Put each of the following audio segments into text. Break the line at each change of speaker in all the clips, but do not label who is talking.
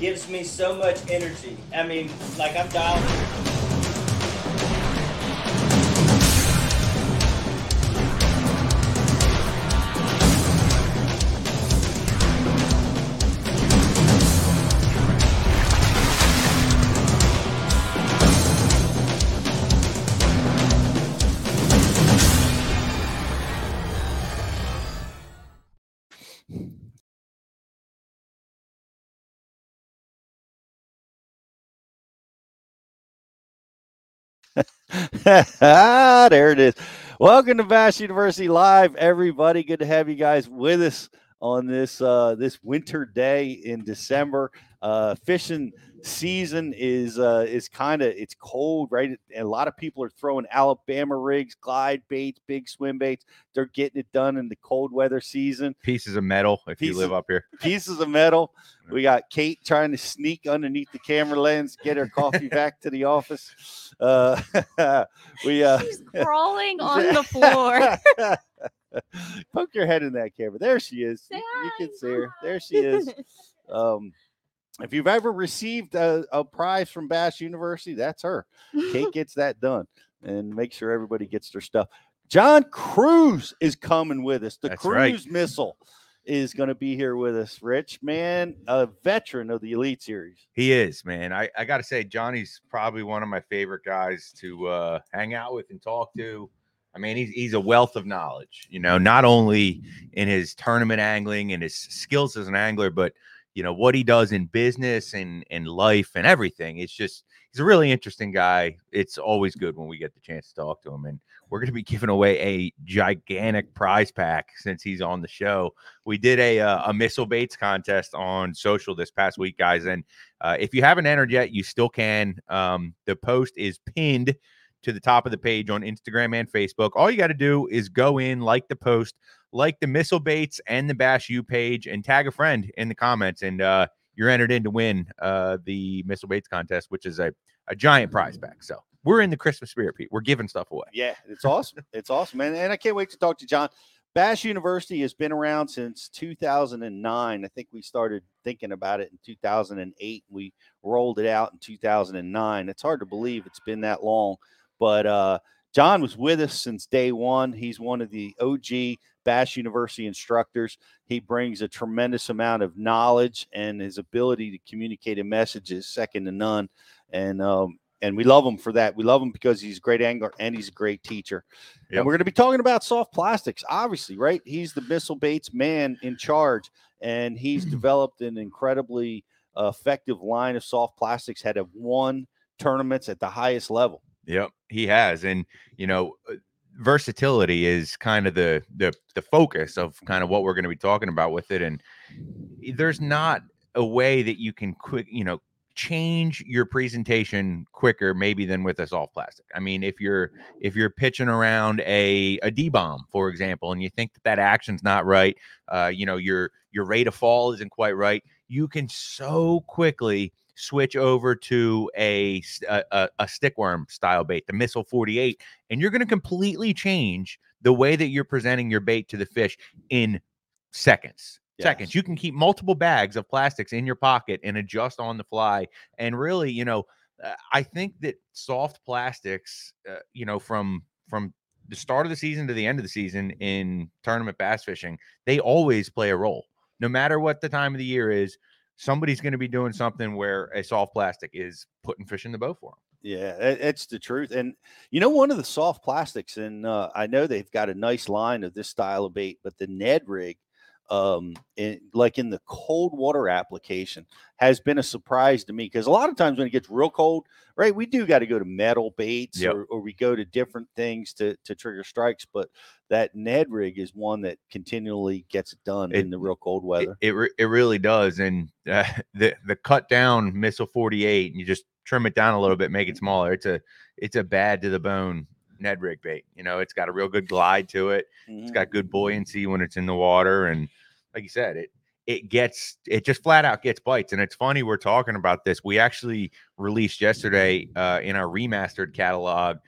gives me so much energy. I mean, like I'm dialed.
there it is. Welcome to Bass University Live, everybody. Good to have you guys with us on this uh, this winter day in December. Uh, fishing season is uh, is kind of it's cold, right? And a lot of people are throwing Alabama rigs, glide baits, big swim baits. They're getting it done in the cold weather season.
Pieces of metal if
Pieces-
you live up here.
Pieces of metal. We got Kate trying to sneak underneath the camera lens, get her coffee back to the office. Uh, we uh,
She's crawling on the floor.
Poke your head in that camera. There she is.
Say
You, you can see her. There she is. Um, if you've ever received a, a prize from Bass University, that's her. Kate gets that done and make sure everybody gets their stuff. John Crews is coming with us. The
That's
Crews
right.
missile is going to be here with us. Rich, man, a veteran of the Elite Series.
He is, man. I, I got to say, Johnny's probably one of my favorite guys to uh, hang out with and talk to. I mean, he's, he's a wealth of knowledge, you know, not only in his tournament angling and his skills as an angler, but, you know, what he does in business and, and life and everything. It's just, he's a really interesting guy. It's always good when we get the chance to talk to him. And we're going to be giving away a gigantic prize pack since he's on the show. We did a, uh, a missile baits contest on social this past week, guys. And uh, if you haven't entered yet, you still can. Um, the post is pinned to the top of the page on Instagram and Facebook. All you got to do is go in, like the post, like the missile baits and the Bass U page, and tag a friend in the comments, and uh, you're entered in to win uh, the missile baits contest, which is a, a giant prize pack. So we're in the Christmas spirit, Pete. We're giving stuff away.
Yeah, it's awesome. It's awesome, man. And I can't wait to talk to John. Bass University has been around since 2009. I think we started thinking about it in 2008. We rolled it out in 2009. It's hard to believe it's been that long, but uh, John was with us since day one. He's one of the OG Bass University instructors. He brings a tremendous amount of knowledge, and his ability to communicate a message is second to none. And um, and we love him for that. We love him because he's a great angler and he's a great teacher.
Yep.
And we're going to be talking about soft plastics, obviously, right? He's the missile baits man in charge, and he's developed an incredibly effective line of soft plastics. Had have won tournaments at the highest level.
Yep, he has, and you know, uh, versatility is kind of the the the focus of kind of what we're going to be talking about with it. And there's not a way that you can quick, you know, change your presentation quicker maybe than with a soft plastic. I mean, if you're if you're pitching around a a D bomb, for example, and you think that that action's not right, uh, you know, your your rate of fall isn't quite right, you can so quickly switch over to a a stickworm style bait, the missile 48, and you're going to completely change the way that you're presenting your bait to the fish in seconds. Seconds. You can keep multiple bags of plastics in your pocket and adjust on the fly. And really, you know, uh, I think that soft plastics, uh, you know, from from the start of the season to the end of the season in tournament bass fishing, they always play a role. No matter what the time of the year is, somebody's going to be doing something where a soft plastic is putting fish in the boat for them.
Yeah, it- it's the truth. And you know, one of the soft plastics, and uh, I know they've got a nice line of this style of bait, but the Ned rig um, in, like in the cold water application has been a surprise to me because a lot of times when it gets real cold, right, we do got to go to metal baits
Yep.
or, or we go to different things to, to trigger strikes. But that Ned rig is one that continually gets it done
It-
in the real cold
It
weather.
it, re- it really does, and uh, the the cut down missile forty eight, and you just trim it down a little bit, make it smaller. It's a it's a bad to the bone Ned rig bait. You know, it's got a real good glide to it. It's
Mhm.
got good buoyancy when it's in the water, and like you said, it it gets it just flat out gets bites. And it's funny we're talking about this. We actually released yesterday uh, in our remastered catalog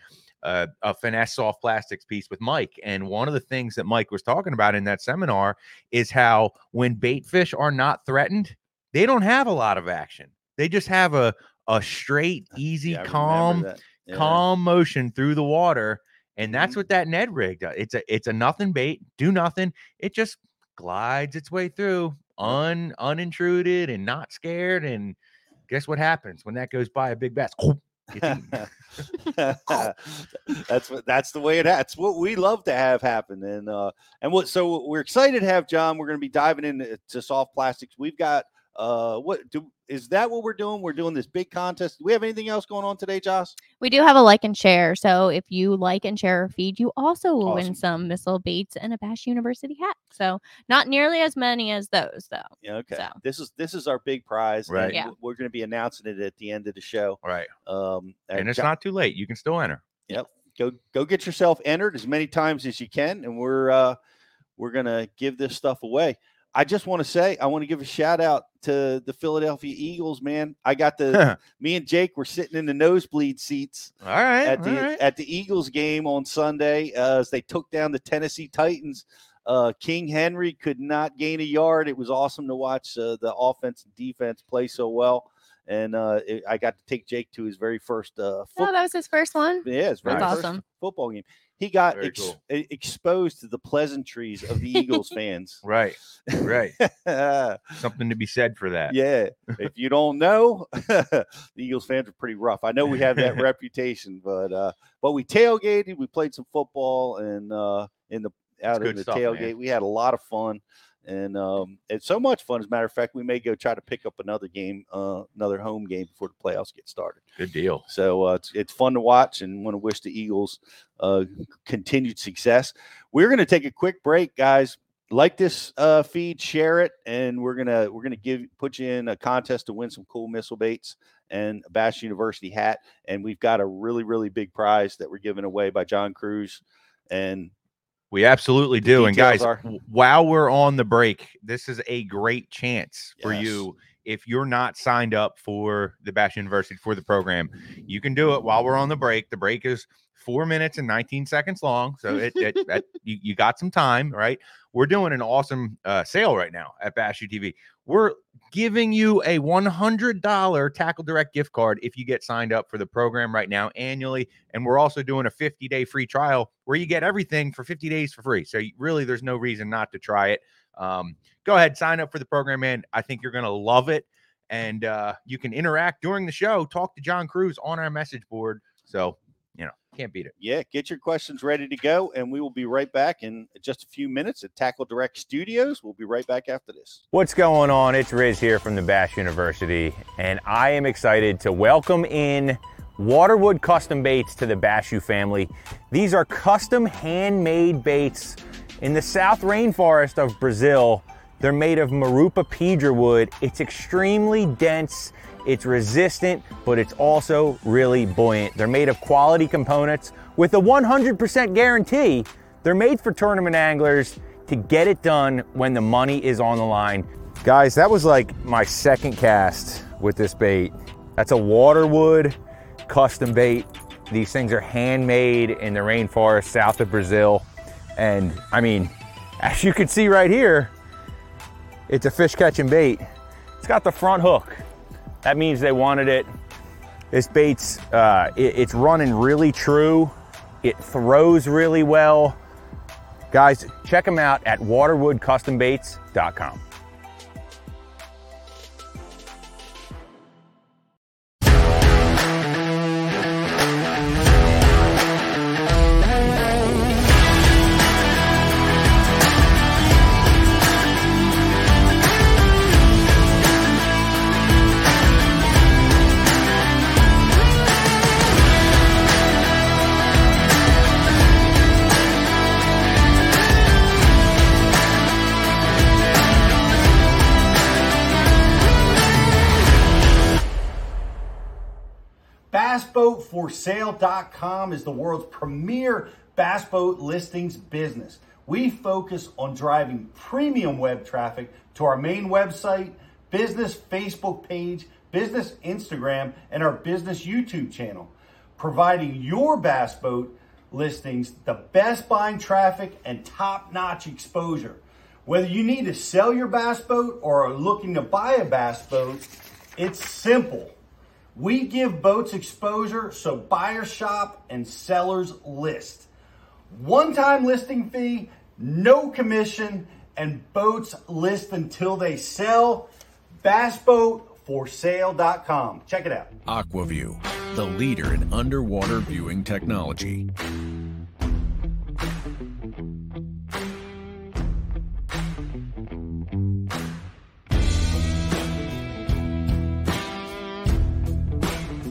uh, a finesse soft plastics piece with Mike. And one of the things that Mike was talking about in that seminar is how when bait fish are not threatened, they don't have a lot of action. They just have a a straight, easy,
Yeah,
calm.
Yeah.
calm motion through the water. And that's what that Ned rig does. It's a it's a nothing bait, do nothing. It just glides its way through, un unintruded and not scared. And guess what happens when that goes by a big bass?
That's what that's the way it that's what we love to have happen and uh and what so we're excited to have john we're going to be diving into to soft plastics we've got uh what do is that what we're doing we're doing this big contest do we have anything else going on today josh
We do have a like and share. So if you like and share our feed, you also will
Awesome.
win some missile baits and a Bass University hat. So not nearly as many as those, though.
yeah okay
So.
this is this is our big prize
Right.
Yeah.
we're going to be announcing it at the end of the show
right.
um
And it's
Jo-
not too late. You can still enter. Yep.
Go go get yourself entered as many times as you can and we're uh we're gonna give this stuff away i just want to say i want to give a shout out to the philadelphia eagles man i got the me and jake were sitting in the nosebleed seats
all right.
at the
all right.
at the eagles game on sunday uh, as they took down the tennessee titans uh, king henry could not gain a yard it was awesome to watch uh, the offense and defense play so well and uh, it, i got to take jake to his very first uh,
Oh, that was his first one.
yeah, it's very
That's
first
awesome.
football game. He got ex-
cool.
exposed to the pleasantries of the Eagles fans.
Right. Right. Something to be said for that. Yeah.
If you don't know, the Eagles fans are pretty rough. I know we have that reputation, but uh, but we tailgated, we played some football, and uh, in the out in the
stuff, man.
tailgate, we had a lot of fun. And um, it's so much fun. As a matter of fact, we may go try to pick up another game, uh, another home game before the playoffs get started.
Good deal.
So uh, it's, it's fun to watch and want to wish the Eagles uh, continued success. We're going to take a quick break, guys. Like this uh, feed, share it, and we're gonna we're gonna give put you in a contest to win some cool missile baits and a Bass University hat. And we've got a really really big prize that we're giving away by John Crews. And
We absolutely do. And guys,
are-
while we're on the break, this is a great chance for you. If you're not signed up for the Bass University for the program, you can do it while we're on the break. The break is four minutes and 19 seconds long. So it, it, it- you, you got some time, right? We're doing an awesome uh, sale right now at BassU TV. We're giving you a $100 Tackle Direct gift card if you get signed up for the program right now annually. And we're also doing a 50 day free trial where you get everything for 50 days for free. So really, there's no reason not to try it. Um, go ahead, sign up for the program, man. I think you're going to love it. And uh, you can interact during the show, talk to John Crews on our message board. So, can't beat it.
yeah, get your questions ready to go, and we will be right back in just a few minutes at Tackle Direct Studios. We'll be right back after this.
What's going on? It's Riz here from the Bass University, and I am excited to welcome in Waterwood Custom Baits to the BassU family. These are custom handmade baits in the South Rainforest of Brazil. They're made of Marupa pedra wood. It's extremely dense, it's resistant, but it's also really buoyant. They're made of quality components with a 100% guarantee. They're made for tournament anglers to get it done when the money is on the line. Guys, that was like my second cast with this bait. That's a Waterwood custom bait. These things are handmade in the rainforest south of Brazil. And I mean, as you can see right here, it's a fish catching bait. It's got the front hook. That means they wanted it. This bait's, uh, it- it's running really true. It throws really well. Guys, check them out at waterwoodcustombaits.com.
BassBoatForSale.com is the world's premier bass boat listings business. We focus on driving premium web traffic to our main website, business Facebook page, business Instagram, and our business YouTube channel, providing your bass boat listings the best buying traffic and top notch exposure. Whether you need to sell your bass boat or are looking to buy a bass boat, it's simple. We give boats exposure so buyers shop and sellers list. One time listing fee, no commission, and boats list until they sell. BassBoatForSale.com. Check it out.
Aqua-Vu, the leader in underwater viewing technology.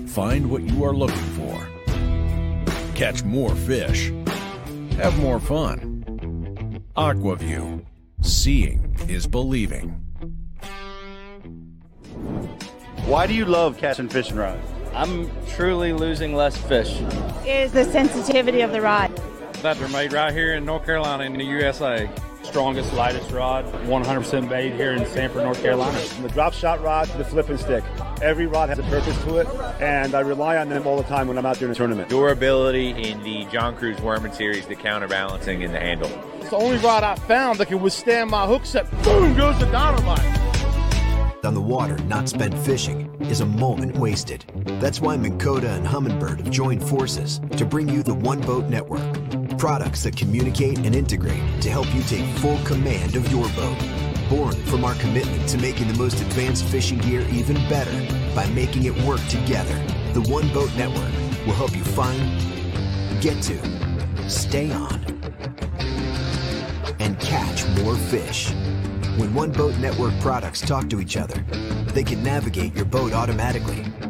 Find what you are looking for. Catch more fish. Have more fun. Aqua-Vu. Seeing is believing.
Why do you love Cashion fishing rods?
I'm truly losing less fish.
Is the sensitivity of the rod.
That they're made right here in North Carolina in the USA. Strongest, lightest rod, 100% made here in Sanford, North Carolina.
From the drop shot rod to the flipping stick. Every rod has a purpose to it, and I rely on them all the time when I'm out there in a tournament.
Durability in the John Crews Worman series, the counterbalancing in the handle.
It's the only rod I found that can withstand my hook set. Boom goes the dynamite.
On the water not spent fishing is a moment wasted. That's why Minn Kota and Humminbird have joined forces to bring you the One Boat Network. Products that communicate and integrate to help you take full command of your boat. Born from our commitment to making the most advanced fishing gear even better by making it work together. The One Boat Network will help you find, get to, stay on, and catch more fish. When One Boat Network products talk to each other, they can navigate your boat automatically.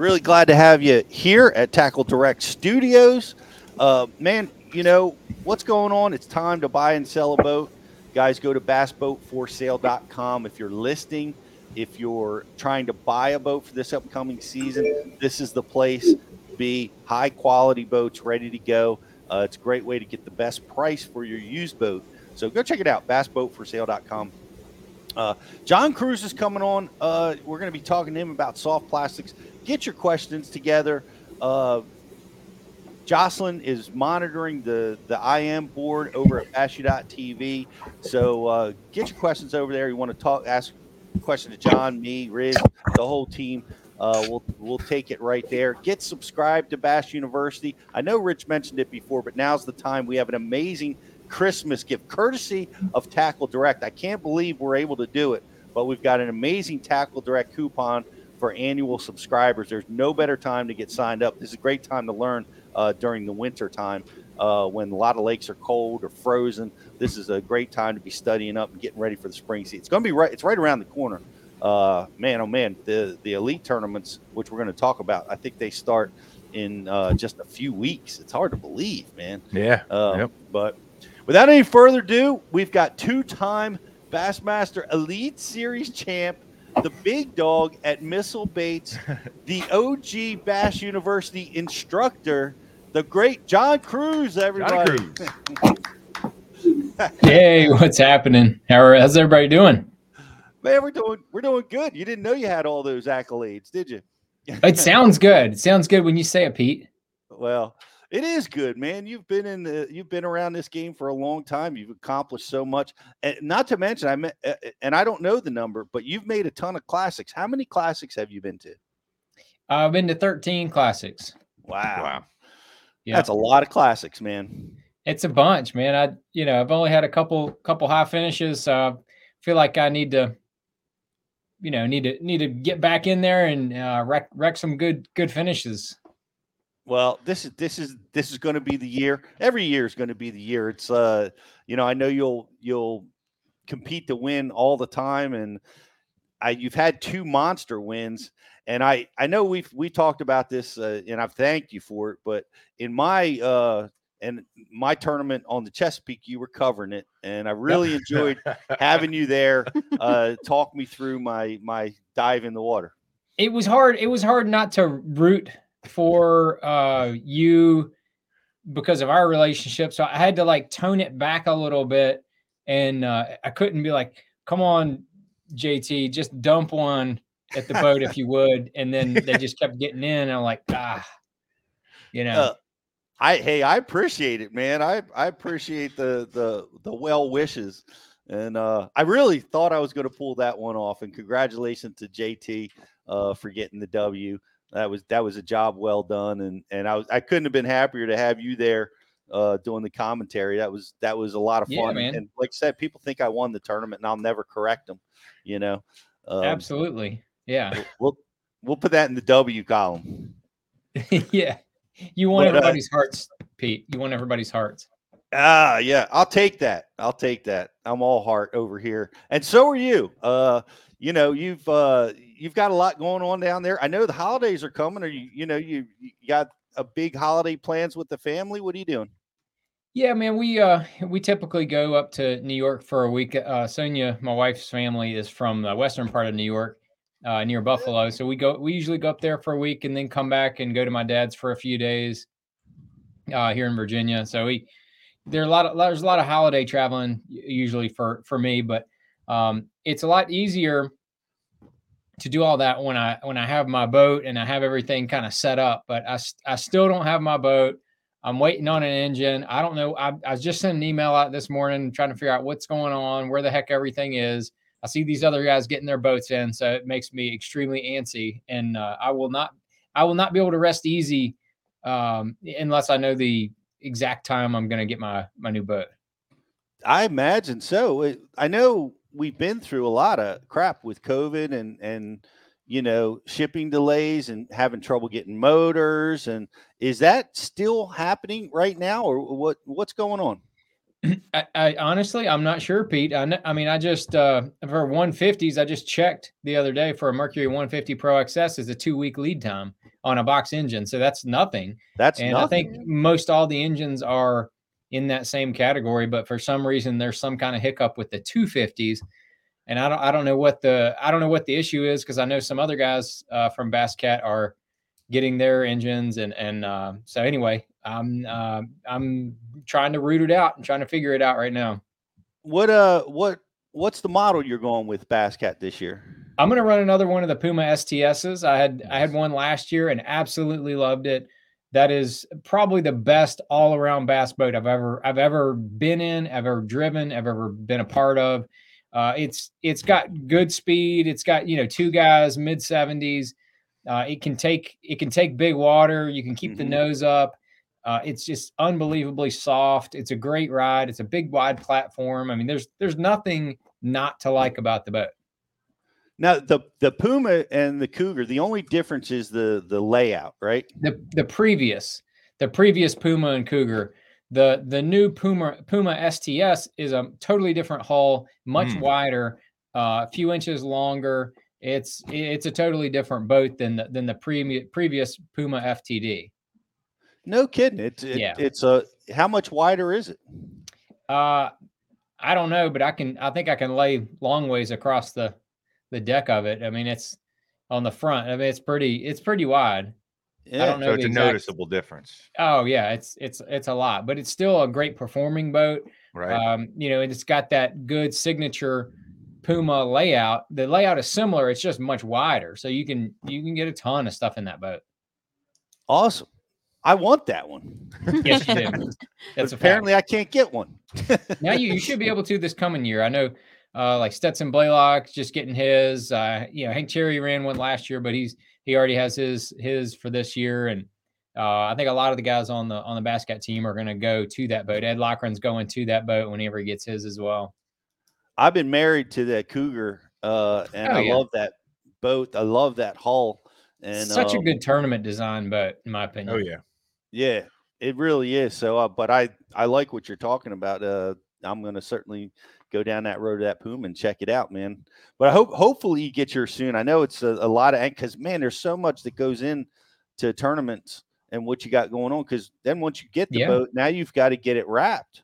Really glad to have you here at Tackle Direct Studios. Uh, man, you know what's going on? It's time to buy and sell a boat. Guys, go to bassboatforsale.com if you're listing. If you're trying to buy a boat for this upcoming season, this is the place. Be high quality boats ready to go. Uh, it's a great way to get the best price for your used boat. So go check it out, bassboatforsale.com. Uh, John Crews is coming on. Uh, we're going to be talking to him about soft plastics. Get your questions together. Uh, Jocelyn is monitoring the the IM board over at BassU.tv. So uh, get your questions over there. You want to talk, ask a question to John, me, Riz, the whole team. Uh, we'll we'll take it right there. Get subscribed to Bass University. I know Rich mentioned it before, but now's the time. We have an amazing Christmas gift, courtesy of Tackle Direct. I can't believe we're able to do it, but we've got an amazing Tackle Direct coupon for annual subscribers. There's no better time to get signed up. This is a great time to learn uh, during the winter time uh, when a lot of lakes are cold or frozen. This is a great time to be studying up and getting ready for the spring season. It's going to be right. It's right around the corner. Uh, man, oh man, the the elite tournaments, which we're going to talk about, I think they start in uh, just a few weeks. It's hard to believe, man.
Yeah.
Uh,
Yep.
But without any further ado, we've got two-time Bassmaster Elite Series champ, the big dog at Missile Baits, the OG Bass University instructor, the great John Crews. Everybody.
Hey, what's happening? How are, how's everybody doing?
Man, we're doing we're doing good. You didn't know you had all those accolades, did you?
It sounds good. It sounds good when you say it, Pete.
Well, it is good, man. You've been in the you've been around this game for a long time. You've accomplished so much, and not to mention, I met, uh, and I don't know the number, but you've made a ton of classics. How many classics have you been to?
I've been to 13 classics.
Wow,
wow,
Yeah.
that's a lot of classics, man.
It's a bunch, man. I, you know, I've only had a couple couple high finishes. I feel like I need to you know need to need to get back in there and uh, wreck wreck some good good finishes.
Well, this is this is this is going to be the year. Every year is going to be the year. It's uh, you know, I know you'll you'll compete to win all the time, and I you've had two monster wins, and I I know we've we talked about this, uh, and I've thanked you for it. But in my uh and my tournament on the Chesapeake, you were covering it, and I really enjoyed having you there. Uh, talk me through my my dive in the water.
It was hard. It was hard not to root for uh, you because of our relationship. So I had to like tone it back a little bit, and uh, I couldn't be like, "Come on, JT, just dump one at the boat if you would." And then they just kept getting in. And I'm like, ah, you know.
Uh, I hey, I appreciate it, man. I I appreciate the the the well wishes, and uh, I really thought I was going to pull that one off. And congratulations to JT uh, for getting the W. That was that was a job well done, and and I was I couldn't have been happier to have you there uh, doing the commentary. That was that was a lot of
Yeah,
fun.
man.
And like I said, people think I won the tournament, and I'll never correct them. You know, um,
Absolutely. Yeah.
We'll we'll put that in the W column.
yeah. You want
But, uh,
everybody's hearts, Pete. You want everybody's hearts.
Ah, yeah, I'll take that. I'll take that. I'm all heart over here, and so are you. Uh, you know, you've uh, you've got a lot going on down there. I know the holidays are coming. Are you, you know, you, you got a big holiday plans with the family? What are you doing?
Yeah, man, we uh we typically go up to New York for a week. Uh Sonia, my wife's family is from the western part of New York, uh near Buffalo. So we go we usually go up there for a week and then come back and go to my dad's for a few days uh here in Virginia. So we there are a lot of there's a lot of holiday traveling usually for for me, but um it's a lot easier to do all that when I when I have my boat and I have everything kind of set up, but I I still don't have my boat. I'm waiting on an engine. I don't know. I, I just sent an email out this morning trying to figure out what's going on, where the heck everything is. I see these other guys getting their boats in, so it makes me extremely antsy, and uh, I will not I will not be able to rest easy um, unless I know the exact time I'm going to get my my new boat.
I imagine so. I know we've been through a lot of crap with COVID and and you know shipping delays and having trouble getting motors. And is that still happening right now, or what? What's going on?
I, I honestly, I'm not sure, Pete. I, I mean, I just uh, for 150s, I just checked the other day for a Mercury 150 Pro XS is a two week lead time on a box engine, so that's nothing.
That's
and I think most all the engines are in that same category, but for some reason there's some kind of hiccup with the 250s, and I don't I don't know what the I don't know what the issue is because I know some other guys uh, from Basscat are getting their engines and and uh, so anyway i'm uh, i'm trying to root it out and trying to figure it out right now.
What uh what what's the model you're going with Basscat this year?
i'm going to run another one of the puma sts's i had i had one last year and absolutely loved it that is probably the best all-around bass boat i've ever i've ever been in i've ever driven i've ever been a part of. Uh, it's it's got good speed. It's got you know two guys mid 70s uh, it can take it can take big water. You can keep the nose up. Uh, it's just unbelievably soft. It's a great ride. It's a big wide platform. I mean there's there's nothing not to like about the boat
Now the the Puma and the Cougar, the only difference is the the layout, right?
the the previous the previous Puma and Cougar. The the new Puma Puma STS is a totally different hull, much
Hmm.
wider, uh, a few inches longer. It's it's a totally different boat than the, than the previous previous Puma FTD.
No kidding. It's it,
Yeah.
it's a how much wider is it?
Uh, I don't know, but I can. I think I can lay long ways across the the deck of it. I mean, it's on the front. I mean, it's pretty. It's pretty wide. I don't know
so it's a noticeable difference.
Oh yeah, it's it's it's a lot, but it's still a great performing boat.
Right.
Um, you know, and it's got that good signature Puma layout. The layout is similar, it's just much wider. So you can you can get a ton of stuff in that boat.
Awesome. I want that one.
Yes, you do. That's
apparently I can't get one.
now you, you should be able to this coming year. I know uh like Stetson Blaylock just getting his. Uh, you know, Hank Cherry ran one last year, but he's he already has his his for this year. And uh I think a lot of the guys on the on the Bass Cat team are gonna go to that boat. Ed Loughran's going to that boat whenever he gets his as well.
I've been married to that Cougar uh, and
Oh,
I
yeah.
love that boat. I love that hull. And
Such a
um,
good tournament design boat, in my opinion.
Oh yeah.
Yeah, it really is. So, uh, but I I like what you're talking about. Uh, I'm gonna certainly go down that road to that Puma and check it out, man. But I hope hopefully you get yours soon. I know it's a, a lot of because man, there's so much that goes in to tournaments and what you got going on. Because then once you get the
Yeah.
boat, now you've got to get it wrapped.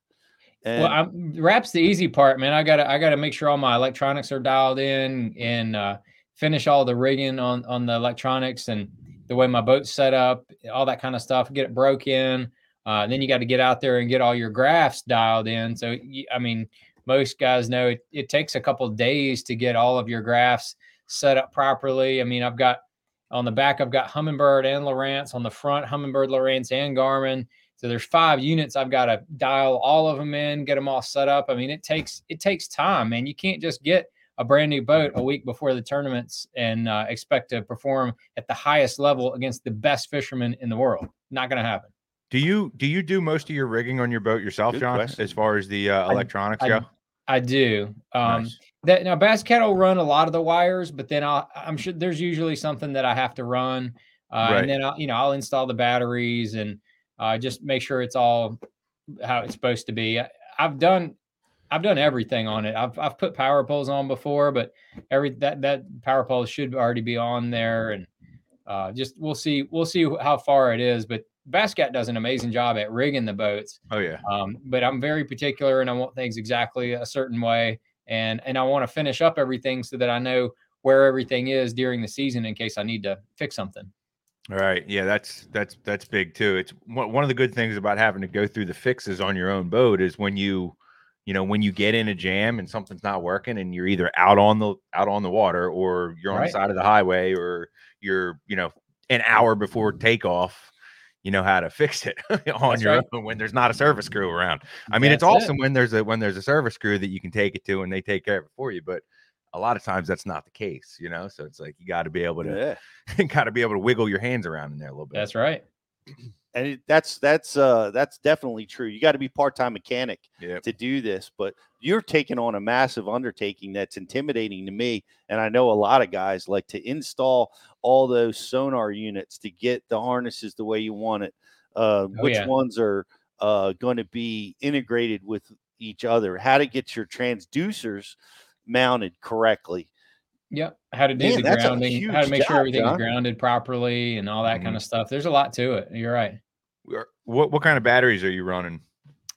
And
well, I'm, wraps the easy part, man. I gotta I gotta make sure all my electronics are dialed in and uh, finish all the rigging on on the electronics and the way my boat's set up, all that kind of stuff. Get it broke in. Uh, then you got to get out there and get all your graphs dialed in. So I mean, most guys know it, it takes a couple days to get all of your graphs set up properly. I mean, I've got on the back, I've got Humminbird and Lowrance. On the front, Humminbird, Lowrance, and Garmin. So there's five units. I've got to dial all of them in, get them all set up. I mean, it takes it takes time, man. You can't just get a brand new boat a week before the tournaments and uh, expect to perform at the highest level against the best fishermen in the world. Not going to happen.
Do you do you do most of your rigging on your boat yourself,
Good
John?
question.
As far as the uh, electronics
I,
go?
I do. Um,
Nice.
That now Bass Cat will run a lot of the wires, but then I'll, I'm sure there's usually something that I have to run, uh,
Right.
and then I'll, you know I'll install the batteries and uh, just make sure it's all how it's supposed to be. I, I've done I've done everything on it. I've I've put power poles on before, but every that that power pole should already be on there, and uh, just we'll see we'll see how far it is. But Bass Cat does an amazing job at rigging the boats.
Oh yeah.
Um, but I'm very particular and I want things exactly a certain way. And and I want to finish up everything so that I know where everything is during the season in case I need to fix something.
All right. Yeah, that's that's that's big too. It's one one of the good things about having to go through the fixes on your own boat is when you, you know, when you get in a jam and something's not working and you're either out on the out on the water or you're on
Right.
the side of the highway or you're, you know, an hour before takeoff, you know how to fix it on
That's
your
right.
own when there's not a service crew around. I mean, it's
That's it.
awesome when there's a when there's a service crew that you can take it to and they take care of it for you, but a lot of times that's not the case, you know. So it's like you got to be able to
yeah.
got to be able to wiggle your hands around in there a little bit.
That's right.
And it, that's that's uh that's definitely true. You got to be part-time mechanic
Yep.
to do this, but you're taking on a massive undertaking that's intimidating to me. And I know a lot of guys like to install all those sonar units to get the harnesses the way you want it. Uh,
Oh,
which
yeah.
ones are uh, going to be integrated with each other? How to get your transducers mounted correctly?
Yep. How to do
Man,
the grounding, how to
huge
make sure
job,
everything
John.
is grounded properly and all that kind
Mhm.
of stuff. There's a lot to it. You're right.
Where- What what kind of batteries are you running?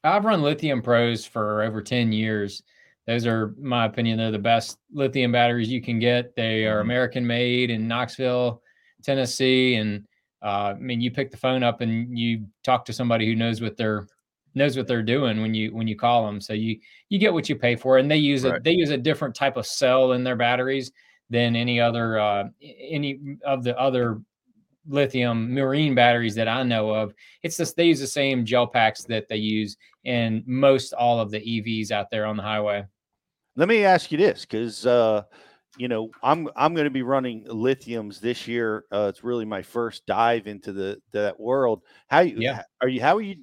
I've run lithium pros for over 10 years. Those are, my opinion, they're the best lithium batteries you can get. They are
Mhm.
American made in Knoxville, Tennessee. And uh, I mean, you pick the phone up and you talk to somebody who knows what they're knows what they're doing when you when you call them. So you you get what you pay for. And they use a they use a different type of cell in their batteries than any other uh, any of the other lithium marine batteries that I know of. It's just they use the same gel packs that they use in most all of the EVs out there on the highway.
Let me ask you this, because uh, you know I'm I'm going to be running lithiums this year. Uh, it's really my first dive into the that world. How you
Yeah.
are you? How are you?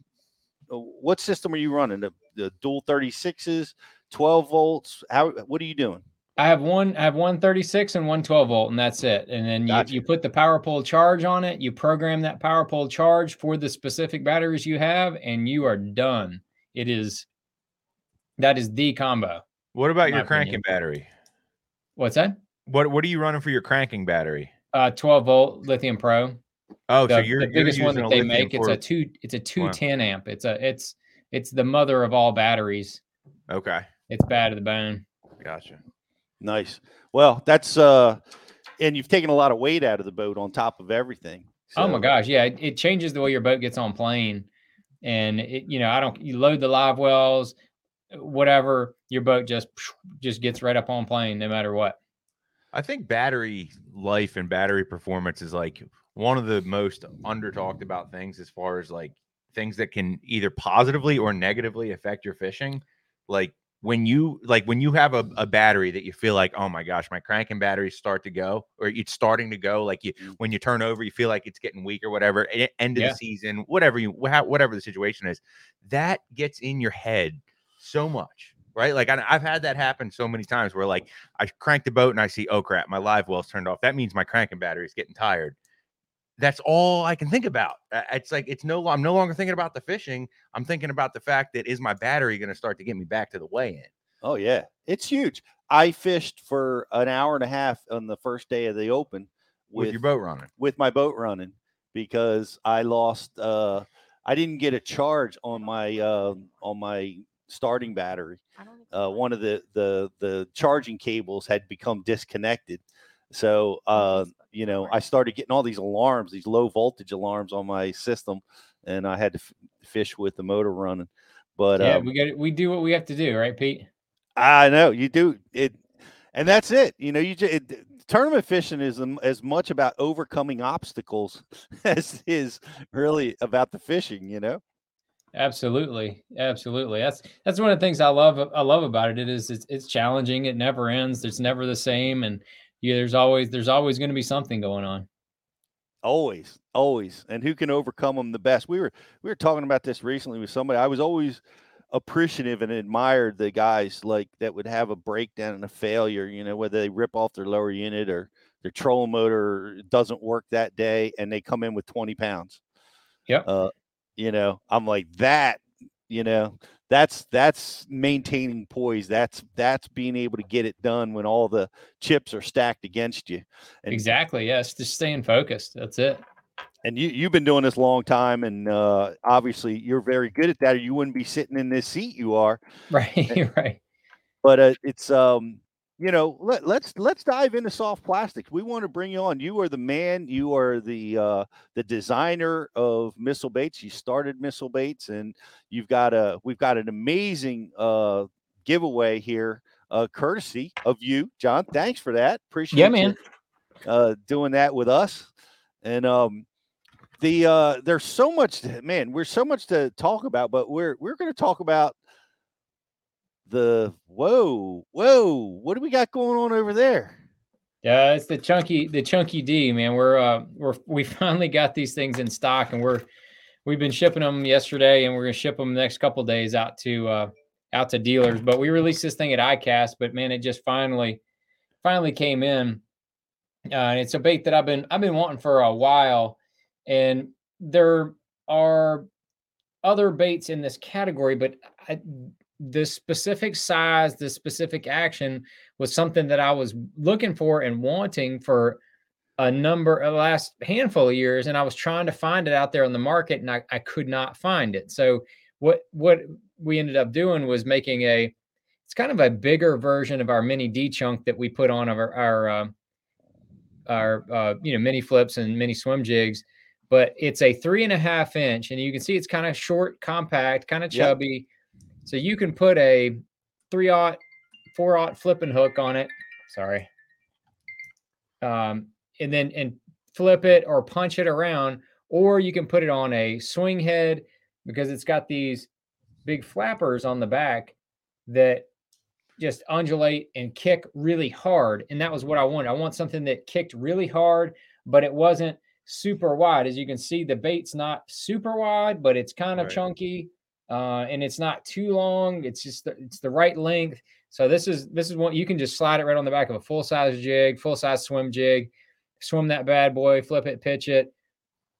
uh, What system are you running? The, the dual thirty sixes, twelve volts. How? What are you doing?
I have one I have one 36 and one 12 volt, and that's it. And then you,
Gotcha.
you put the power pole charge on it, you program that power pole charge for the specific batteries you have, and you are done. It is that is the combo.
What about your cranking
opinion.
battery?
What's that?
What what are you running for your cranking battery?
Uh 12 volt lithium pro.
Oh, so
the,
you're
the
you're
biggest one that they make. It's a two. It's a two ten amp. It's a it's it's the mother of all batteries.
Okay,
It's bad to the bone.
gotcha.
Nice. Well, that's uh, and you've taken a lot of weight out of the boat on top of everything.
Oh my gosh, yeah, it, it changes the way your boat gets on plane, and it you know I don't you load the live wells, whatever your boat just just gets right up on plane no matter what.
I think battery life and battery performance is like one of the most under talked about things as far as like things that can either positively or negatively affect your fishing. Like when you like when you have a, a battery that you feel like, oh my gosh, my cranking batteries start to go, or it's starting to go. Like you mm. when you turn over, you feel like it's getting weak or whatever. End of
Yeah.
the season, whatever you wha- whatever the situation is, that gets in your head so much right? Like I, I've had that happen so many times where like I crank the boat and I see, oh crap, my live well's turned off. That means my cranking battery is getting tired. That's all I can think about. Uh, It's like it's no, I'm no longer thinking about the fishing. I'm thinking about the fact that is my battery going to start to get me back to the weigh in?
Oh yeah, it's huge. I fished for an hour and a half on the first day of the open
With your boat running.
With my boat running because I lost. uh I didn't get a charge on my uh, on my starting battery. Uh, one of the the the charging cables had become disconnected, so uh, you know I started getting all these alarms, these low voltage alarms on my system, and I had to f- fish with the motor running. But
yeah,
um,
we get we do what we have to do, right, Pete?
I know you do it, and that's it. You know, you just it, tournament fishing is as much about overcoming obstacles as is really about the fishing. You know.
Absolutely, absolutely. That's that's one of the things I love. I love about it. It is it's, it's challenging. It never ends. It's never the same, and yeah, there's always there's always going to be something going on.
Always, always, and who can overcome them the best? We were we were talking about this recently with somebody. I was always appreciative and admired the guys like that would have a breakdown and a failure. You know, whether they rip off their lower unit or their trolling motor doesn't work that day, and they come in with twenty pounds.
Yeah.
Uh, you know, I'm like that. You know, that's that's maintaining poise. That's that's being able to get it done when all the chips are stacked against you. And
Exactly. Yes, just staying focused. That's it.
and you you've been doing this a long time, and uh, obviously you're very good at that, or you wouldn't be sitting in this seat you are.
Right. right.
But uh, it's um, you know, let, let's let's dive into soft plastics. We want to bring you on. You are the man. You are the uh, the designer of missile baits. You started missile baits, and you've got a we've got an amazing uh, giveaway here, uh, courtesy of you, John. Thanks for that. Appreciate you,
man.
uh, doing that with us. And um, the uh, there's so much, to- man. We're so much to talk about, but we're we're going to talk about the whoa, whoa. What do we got going on over there?
Yeah, it's the chunky the chunky D, man. We're uh we're we finally got these things in stock and we're we've been shipping them yesterday and we're gonna ship them the next couple days out to uh out to dealers. But we released this thing at ICAST, but man, it just finally finally came in. Uh, and it's a bait that I've been I've been wanting for a while. And there are other baits in this category, but I, the specific size, the specific action was something that I was looking for and wanting for a number a last handful of years. And I was trying to find it out there on the market and I, I could not find it. So what what we ended up doing was making a it's kind of a bigger version of our mini D chunk that we put on our our uh, our uh, you know mini flips and mini swim jigs, but it's a three and a half inch, and you can see it's kind of short, compact, kind of
Yep.
So you can put a three aught, four aught flipping hook on it. Sorry. Um, and then and flip it or punch it around, or you can put it on a swing head because it's got these big flappers on the back that just undulate and kick really hard. And that was what I wanted. I want something that kicked really hard, but it wasn't super wide. As you can see, the bait's not super wide, but it's kind of
Right.
chunky. Uh, and it's not too long. It's just the, it's the right length. So this is this is what you can just slide it right on the back of a full size jig, full size swim jig, swim that bad boy, flip it, pitch it.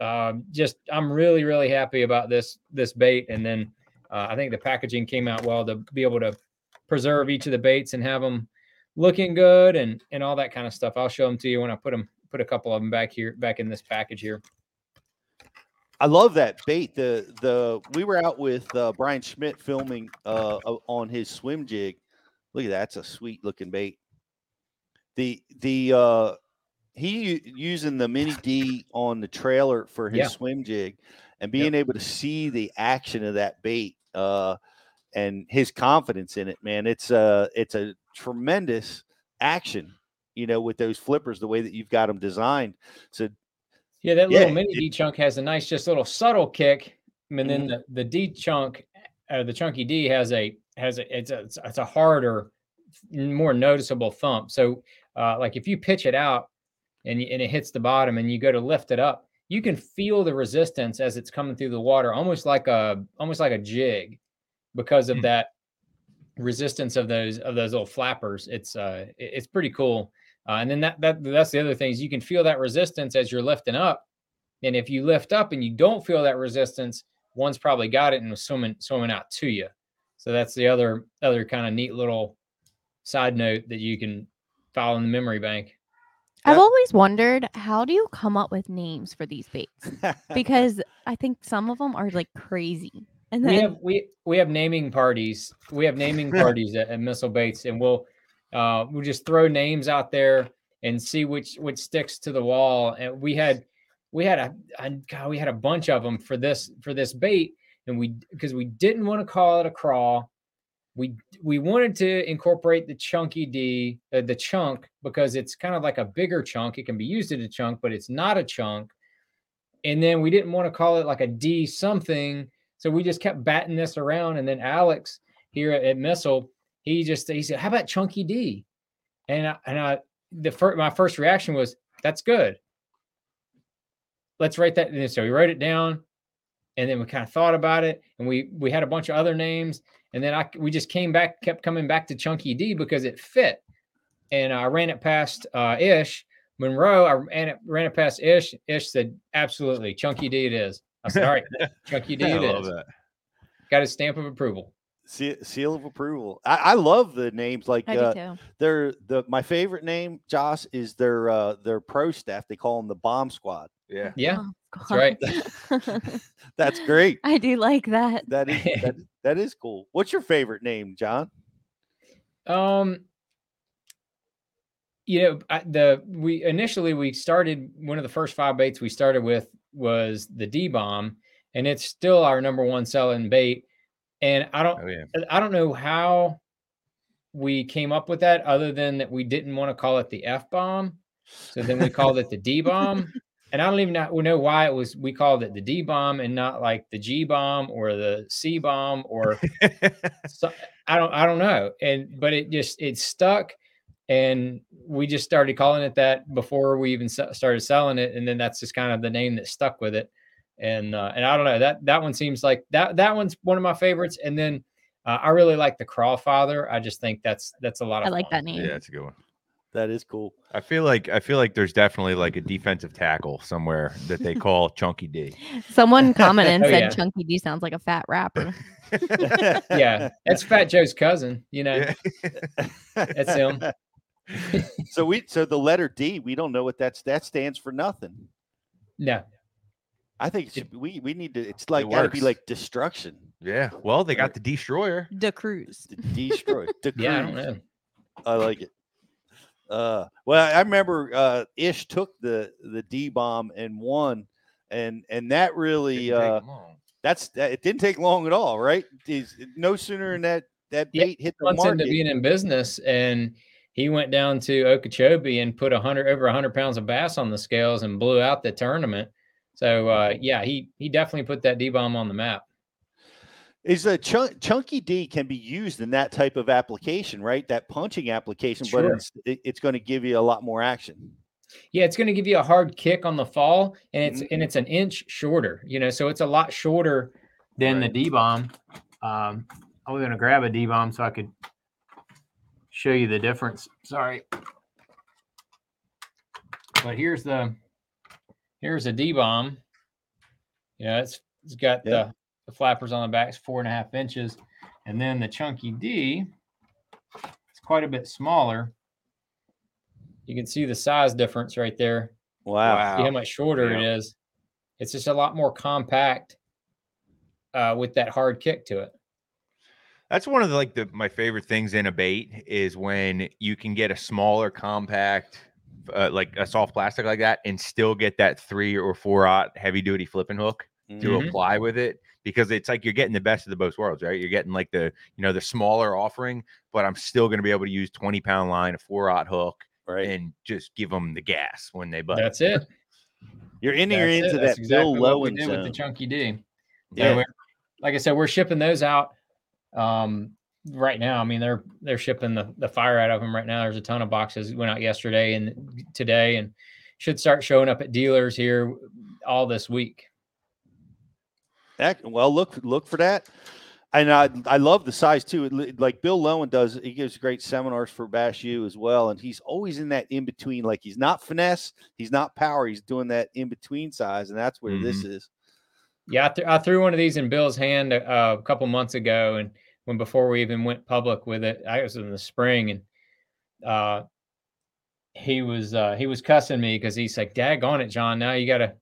Um, just I'm really really happy about this this bait. And then uh, I think the packaging came out well to be able to preserve each of the baits and have them looking good and and all that kind of stuff. I'll show them to you when I put them put a couple of them back here back in this package here.
I love that bait. The the we were out with uh, Bryan Schmitt filming uh, on his swim jig. Look at that, that's a sweet looking bait. The the uh, he using the mini D on the trailer for his
Yeah.
swim jig, and being able to see the action of that bait uh, and his confidence in it. Man, it's a it's a tremendous action. You know, with those flippers, the way that you've got them designed. So
Yeah, that
Yeah,
little mini D chunk has a nice, just little subtle kick, and then
Mhm.
the, the D chunk, uh, the chunky D has a has a it's a it's- a harder, more noticeable thump. So, uh, like if you pitch it out and and it hits the bottom, and you go to lift it up, you can feel the resistance as it's coming through the water, almost like a almost like a jig, because of that resistance of those of those little flappers. It's uh it's pretty cool. Uh, and then that that that's the other thing is you can feel that resistance as you're lifting up. And if you lift up and you don't feel that resistance, one's probably got it and was swimming swimming out to you. So that's the other other kind of neat little side note that you can file in the memory bank.
I've always wondered how do you come up with names for these baits? Because I think some of them are like crazy. And then
we have we we have naming parties. We have naming parties at, at Missile Baits, and we'll uh we'll just throw names out there and see which which sticks to the wall. And we had we had a, a God, we had a bunch of them for this for this bait, and we because we didn't want to call it a crawl. We we wanted to incorporate the chunky D, uh, the chunk, because it's kind of like a bigger chunk. It can be used as a chunk, but it's not a chunk. And then we didn't want to call it like a D something. So we just kept batting this around. And then Alex here at, at Missile, he just he said, How about Chunky D? And I, and I the first my first reaction was, That's good. Let's write that. And so we wrote it down, and then we kind of thought about it, and we we had a bunch of other names, and then I we just came back, kept coming back to Chunky D because it fit. And I ran it past uh, Ish Monroe. I ran it, ran it past Ish. Ish said, "Absolutely, Chunky D it is." I said, "All right, Chunky D
I
it
love
is."
that.
Got his stamp of approval.
Seal, seal of approval. I, I love the names like
I do
uh,
too.
their the my favorite name, Josh, is their uh their pro staff. They call them the bomb squad.
Yeah.
Yeah,
that's
right.
That's great.
I do like that.
That is that, that is cool. What's your favorite name, John?
Um, you know, I, the we initially we started one of the first five baits we started with was the D bomb, and it's still our number one selling bait. And I don't,
Oh, yeah.
Uh, I don't know how we came up with that, other than that we didn't want to call it the F bomb, so then we called it the D bomb. And I don't even know, know why it was we called it the D bomb and not like the G bomb or the C bomb or so, I don't I don't know. And but it just it stuck and we just started calling it that before we even started selling it and then that's just kind of the name that stuck with it. And uh, and I don't know that that one seems like that that one's one of my favorites and then uh, I really like the Crawl Father. I just think that's that's a lot of
I like
fun.
that name.
Yeah, that's a good one.
That is cool.
I feel like I feel like there's definitely like a defensive tackle somewhere that they call Chunky D.
Someone commented and
Oh,
said
yeah.
Chunky D sounds like a fat rapper.
yeah, that's Fat Joe's cousin, you know. That's him.
so we so the letter D, we don't know what that's that stands for nothing.
No.
I think it should, be- we we need to. It's like
It
got to be like destruction.
Yeah. Well, they got the destroyer.
The cruise.
Destroy. The
Yeah, I don't
cruise.
know.
I like it. Uh, well, I remember uh, Ish took the the D bomb and won, and and that really
Didn't take
uh,
long.
that's that, it didn't take long at all, right? Is- No sooner than that that
Yeah,
bait hit the
months into being in business and he went down to Okeechobee and put a hundred over a hundred pounds of bass on the scales and blew out the tournament. So uh, yeah, he he definitely put that D bomb on the map.
Is a chunk, chunky D can be used in that type of application, right? That punching application, but it's it, it's going to give you a lot more action.
Yeah, it's going to give you a hard kick on the fall, and it's
Mm-hmm.
and it's an inch shorter. You know, so it's a lot shorter than the D bomb. Um, I was going to grab a D bomb so I could show you the difference. Sorry, but here's the here's a D bomb. Yeah, it's it's got
Yeah.
the the flappers on the back, it's four and a half inches, and then the chunky D, it's quite a bit smaller. You can see the size difference right there.
Wow.
See how much shorter it
Yeah.
is. It's just a lot more compact uh, with that hard kick to it.
That's one of the like the my favorite things in a bait is when you can get a smaller, compact, uh, like a soft plastic like that, and still get that three or four aught heavy duty flipping hook to
Mhm.
apply with it because it's like you're getting the best of the both worlds, right? You're getting like the you know the smaller offering, but I'm still going to be able to use 20 pound line, a four aught hook,
right,
and just give them the gas when they butt.
That's it.
You're in
That's
you're
it.
into
That's
that
exactly
Bill
what we
Lowen
did with the chunky D.
Yeah.
Yeah, like I said, we're shipping those out um, right now. I mean, they're they're shipping the, the fire out of them right now. There's a ton of boxes went out yesterday and today, and should start showing up at dealers here all this week.
Well, look look for that. And I, I love the size too. It Like Bill Lowen does, he gives great seminars for Bass U as well. And he's always in that in between. Like he's not finesse, he's not power, he's doing that in between size. And that's where this is.
Yeah, I, th- I threw one of these in Bill's hand uh, a couple months ago, and when before we even went public with it, I was in the spring, and uh, he was uh, he was cussing me because he's like, "Dag on it, John. Now you gotta,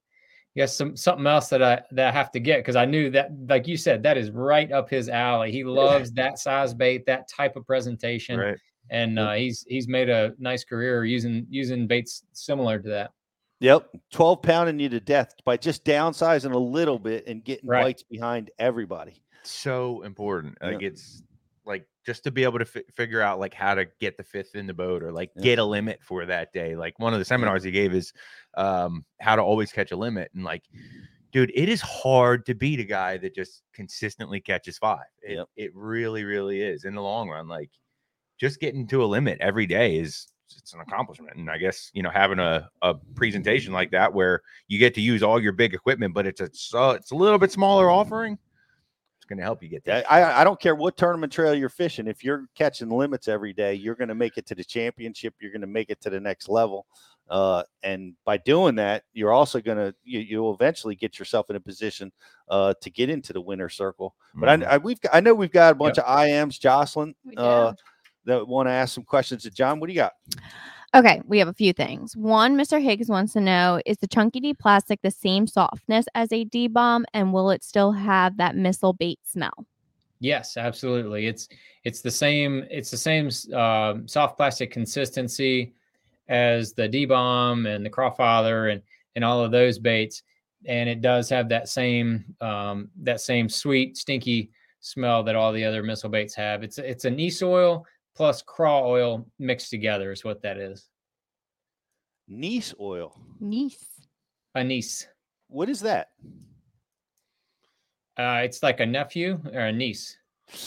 you got some something else that I that I have to get because I knew that, like you said, that is right up his alley. He loves that size bait, that type of presentation,
Right.
and uh, he's he's made a nice career using using baits similar to that.
Yep. 12 pounding you to death by just downsizing a little bit and getting
Right.
bites behind everybody.
so important.
Yeah.
Like it's like just to be able to fi- figure out like how to get the fifth in the boat or like
Yeah.
get a limit for that day. Like one of the seminars he gave is um how to always catch a limit and like dude, it is hard to beat a guy that just consistently catches five. It,
Yep.
it really really is in the long run like just getting to a limit every day is it's an accomplishment and i guess you know having a, a presentation like that where you get to use all your big equipment but it's a so it's a little bit smaller offering it's going to help you get that.
I, I I don't care what tournament trail you're fishing. If you're catching limits every day, you're going to make it to the championship. You're going to make it to the next level. Uh, and by doing that, you're also going to you, you'll eventually get yourself in a position uh, to get into the winner circle. But
Mhm.
I, I we've I know we've got a bunch of IMs, Jocelyn, uh, that want to ask some questions to John. What do you got?
Okay, we have a few things. One, Mr. Higgs wants to know is the chunky D plastic the same softness as a D bomb and will it still have that missile bait smell?
Yes, absolutely. It's it's the same. It's the same uh, soft plastic consistency as the D bomb and the Crawfather and and all of those baits, and it does have that same um, that same sweet stinky smell that all the other missile baits have. It's it's anise oil plus craw oil mixed together is what that is.
Nice oil.
Nice.
Anise.
What is that?
Uh, it's like a nephew or a niece.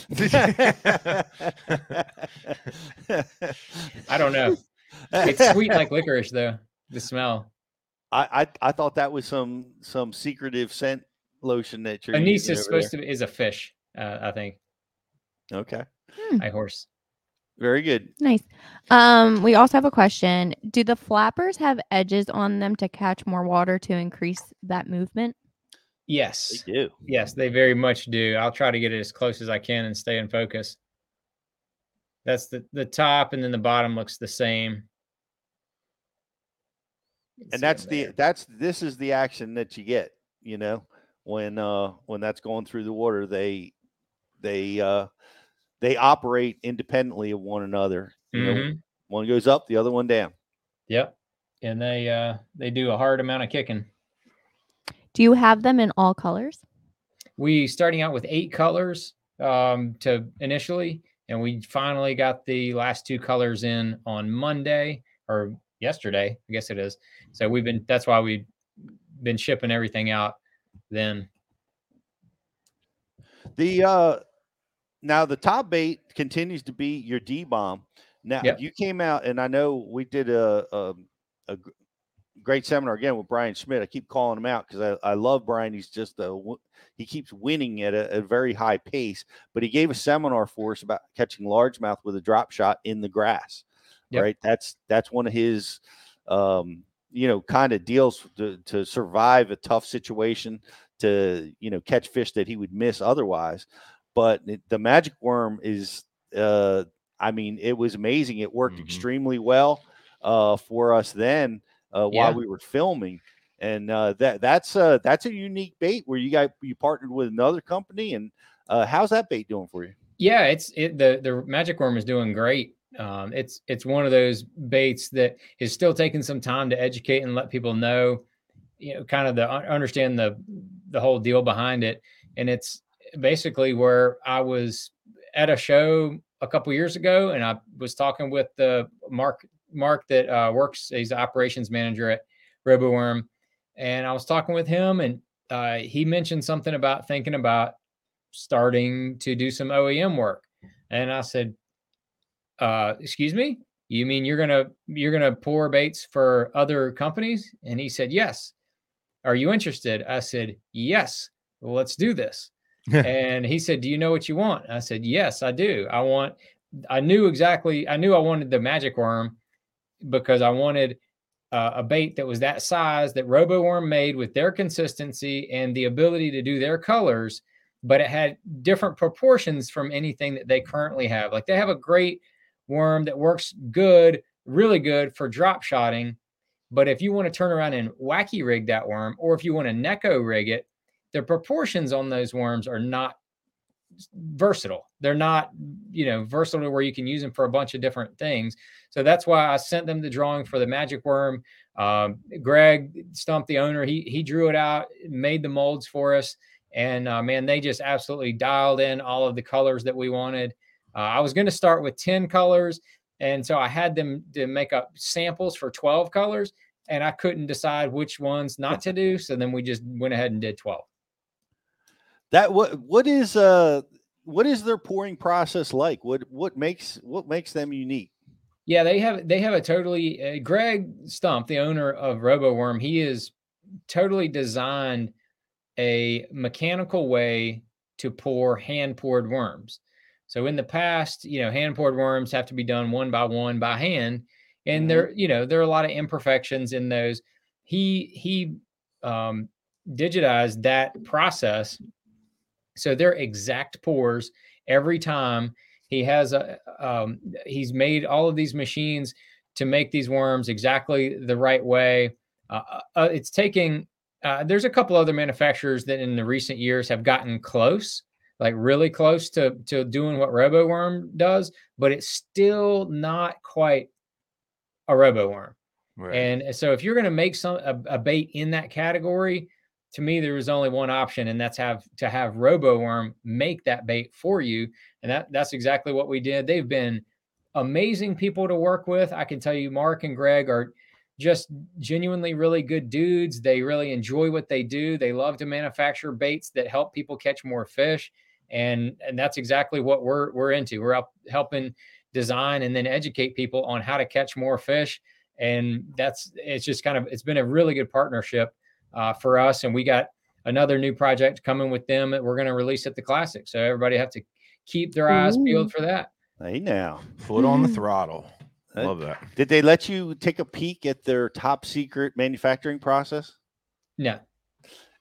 I don't know. It's sweet like licorice though. The smell.
I, I I thought that was some some secretive scent lotion that you're
Anise
using
is
over
supposed
there.
to be is a fish, uh, I think.
Okay.
High horse.
Very good.
Nice. Um, we also have a question. Do the flappers have edges on them to catch more water to increase that movement?
Yes.
They do.
Yes, they very much do. I'll try to get it as close as I can and stay in focus. That's the the top, and then the bottom looks the same.
and that's the that's this is the action that you get you know when uh when that's going through the water they they uh they operate independently of one another you know
Mhm.
one goes up the other one down
Yep. And they uh they do a hard amount of kicking.
Do you have them in all colors?
We starting out with eight colors um to initially, and we finally got the last two colors in on Monday or yesterday, I guess it is. So we've been that's why we've been shipping everything out then.
the uh now the top bait continues to be your d bomb now
Yep.
you came out and i know we did a a, a great seminar again with Bryan Schmitt. I keep calling him out because I, I love Bryan. He's just a he keeps winning at a, a very high pace but he gave a seminar for us about catching largemouth with a drop shot in the grass
Yep.
right? That's that's one of his um you know kind of deals to, to survive a tough situation to you know catch fish that he would miss otherwise but it- the magic worm is uh i mean it was amazing it worked extremely well uh for us then uh
Yeah.
while we were filming and uh that that's uh that's a unique bait where you got you partnered with another company and uh how's that bait doing for you
Yeah, it's it the the magic worm is doing great. Um, it's it's one of those baits that is still taking some time to educate and let people know, you know, kind of the understand the the whole deal behind it. And it's basically where I was at a show a couple years ago, and I was talking with the Mark Mark that uh, works. He's the operations manager at RoboWorm, and I was talking with him, and uh, he mentioned something about thinking about starting to do some OEM work. And I said, uh, excuse me, you mean you're gonna you're gonna pour baits for other companies? And he said, Yes. Are you interested? I said, Yes. Let's do this. and he said, "Do you know what you want?" I said, "Yes, I do. I want." I knew exactly. I knew I wanted the magic worm because I wanted uh, a bait that was that size that Robo Worm made with their consistency and the ability to do their colors, but it had different proportions from anything that they currently have. Like they have a great worm that works good, really good for drop shotting. But if you want to turn around and wacky rig that worm, or if you want to Neko rig it, the proportions on those worms are not versatile. They're not, you know, versatile where you can use them for a bunch of different things. So that's why I sent them the drawing for the magic worm. Um, Greg Stump, the owner, he he drew it out, made the molds for us, and uh, man, they just absolutely dialed in all of the colors that we wanted. Uh, I was going to start with ten colors, and so I had them to make up samples for twelve colors, and I couldn't decide which ones not to do. So then we just went ahead and did twelve.
That what what is uh what is their pouring process like? What what makes what makes them unique?
Yeah, they have they have a totally uh, Greg Stump, the owner of RoboWorm, he is totally designed a mechanical way to pour hand poured worms. So in the past, you know, hand poured worms have to be done one by one by hand, and
Mhm.
there, you know, there are a lot of imperfections in those. He he um, digitized that process, so they're exact pours every time. He has a um, he's made all of these machines to make these worms exactly the right way. Uh, uh, it's taking. Uh, there's a couple other manufacturers that in the recent years have gotten close, like really close to to doing what RoboWorm does, but it's still not quite a RoboWorm.
Right.
And so if you're going to make some a, a bait in that category, to me there was only one option, and that's have to have RoboWorm make that bait for you. And that that's exactly what we did. They've been amazing people to work with. I can tell you, Mark and Greg are just genuinely really good dudes. They really enjoy what they do. They love to manufacture baits that help people catch more fish. And and that's exactly what we're we're into. We're helping design and then educate people on how to catch more fish. And that's it's just kind of it's been a really good partnership uh, for us. And we got another new project coming with them that we're going to release at the classic. So everybody have to keep their eyes peeled for that.
Hey now,
Foot on the throttle. Love that.
Did they let you take a peek at their top secret manufacturing process?
No.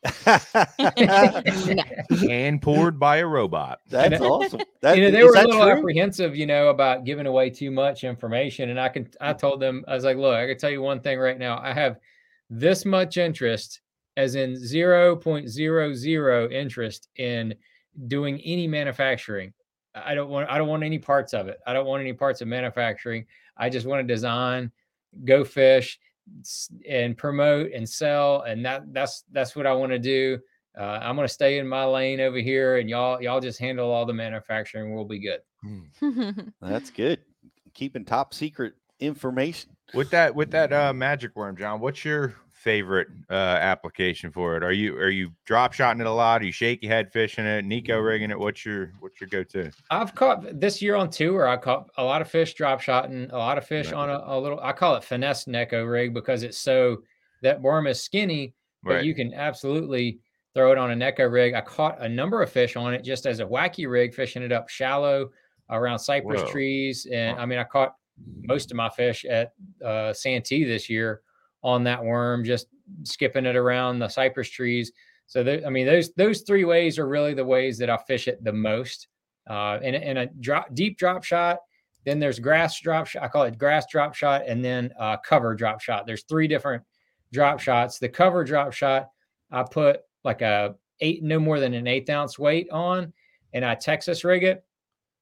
and poured by a robot.
That's
And,
awesome. That,
you know, they were a little
true?
apprehensive, you know, about giving away too much information. And I can, I told them, I was like, look, I can tell you one thing right now. I have this much interest, as in 0.00 interest in doing any manufacturing. I don't want, I don't want any parts of it. I don't want any parts of manufacturing. I just want to design, go fish, and promote and sell, and that that's that's what I want to do. Uh, I'm going to stay in my lane over here, and y'all y'all just handle all the manufacturing. We'll be good.
That's good. Keeping top secret information.
With that with that uh magic worm, John, what's your favorite uh application for it? Are you are you drop shotting it a lot? Are you shaky head fishing it, Neko rigging it? What's your what's your go-to?
I've caught this year on tour. I caught a lot of fish drop shotting, a lot of fish on a, a little. I call it finesse neko rig because it's so that worm is skinny, but
Right.
you can absolutely throw it on a neko rig. I caught a number of fish on it just as a wacky rig, fishing it up shallow around cypress
Whoa.
trees. And I mean, I caught most of my fish at uh, Santee this year on that worm, just skipping it around the cypress trees. So, I mean, those those three ways are really the ways that I fish it the most. Uh, and, and a drop, deep drop shot. Then there's grass drop shot. I call it grass drop shot, and then uh, cover drop shot. There's three different drop shots. The cover drop shot, I put like a eight, no more than an eighth ounce weight on, and I Texas rig it,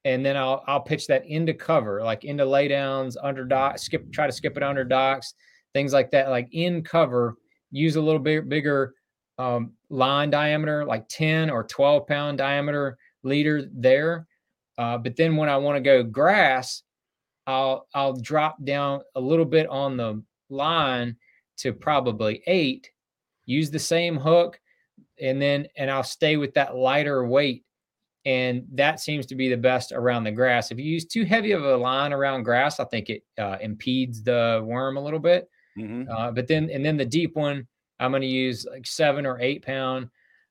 and then I'll I'll pitch that into cover, like into laydowns, under dock, skip, try to skip it under docks, things like that, like in cover. Use a little bit bigger um, line diameter, like 10 or 12 pound diameter leader there. Uh, but then when I want to go grass, I'll I'll drop down a little bit on the line to probably eight. Use the same hook, and then and I'll stay with that lighter weight, and that seems to be the best around the grass. If you use too heavy of a line around grass, I think it uh, impedes the worm a little bit.
Mhm.
Uh, but then and then the deep one, I'm going to use like seven or eight pound.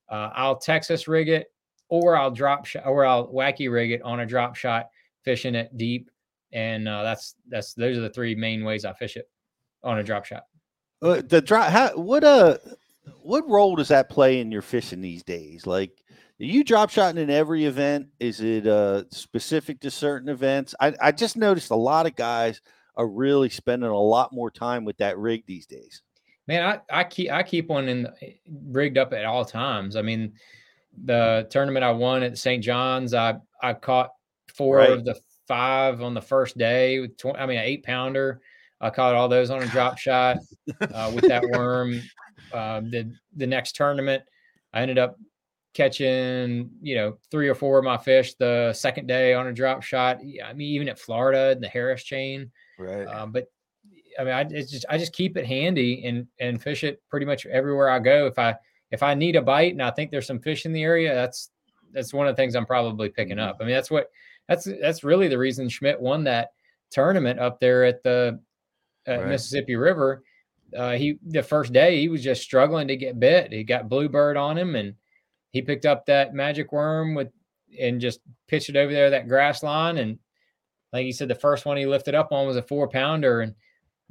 Uh, I'll Texas rig it, or I'll drop shot, or I'll wacky rig it on a drop shot, fishing it deep, and uh, that's that's those are the three main ways I fish it on a drop shot.
Uh, the drop. How what uh what role does that play in your fishing these days? Like, are you drop shotting in every event? Is it uh specific to certain events? I I just noticed a lot of guys are really spending a lot more time with that rig these days.
Man, I, I keep I keep one in rigged up at all times. I mean, the tournament I won at St. John's, I I caught four
Right.
of the five on the first day with tw- I mean an eight pounder. I caught all those on a drop shot uh, with that worm. Uh, the the next tournament, I ended up catching you know three or four of my fish the second day on a drop shot. Yeah, I mean even at Florida in the Harris chain.
Right.
Um, but I mean, I it's just I just keep it handy and and fish it pretty much everywhere I go. If I if I need a bite and I think there's some fish in the area, that's that's one of the things I'm probably picking up. I mean, that's what that's that's really the reason Schmitt won that tournament up there at the at
Right.
Mississippi River. Uh, he the first day he was just struggling to get bit. He got bluebird on him and he picked up that magic worm with and just pitched it over there that grass line and like he said the first one he lifted up on was a four pounder and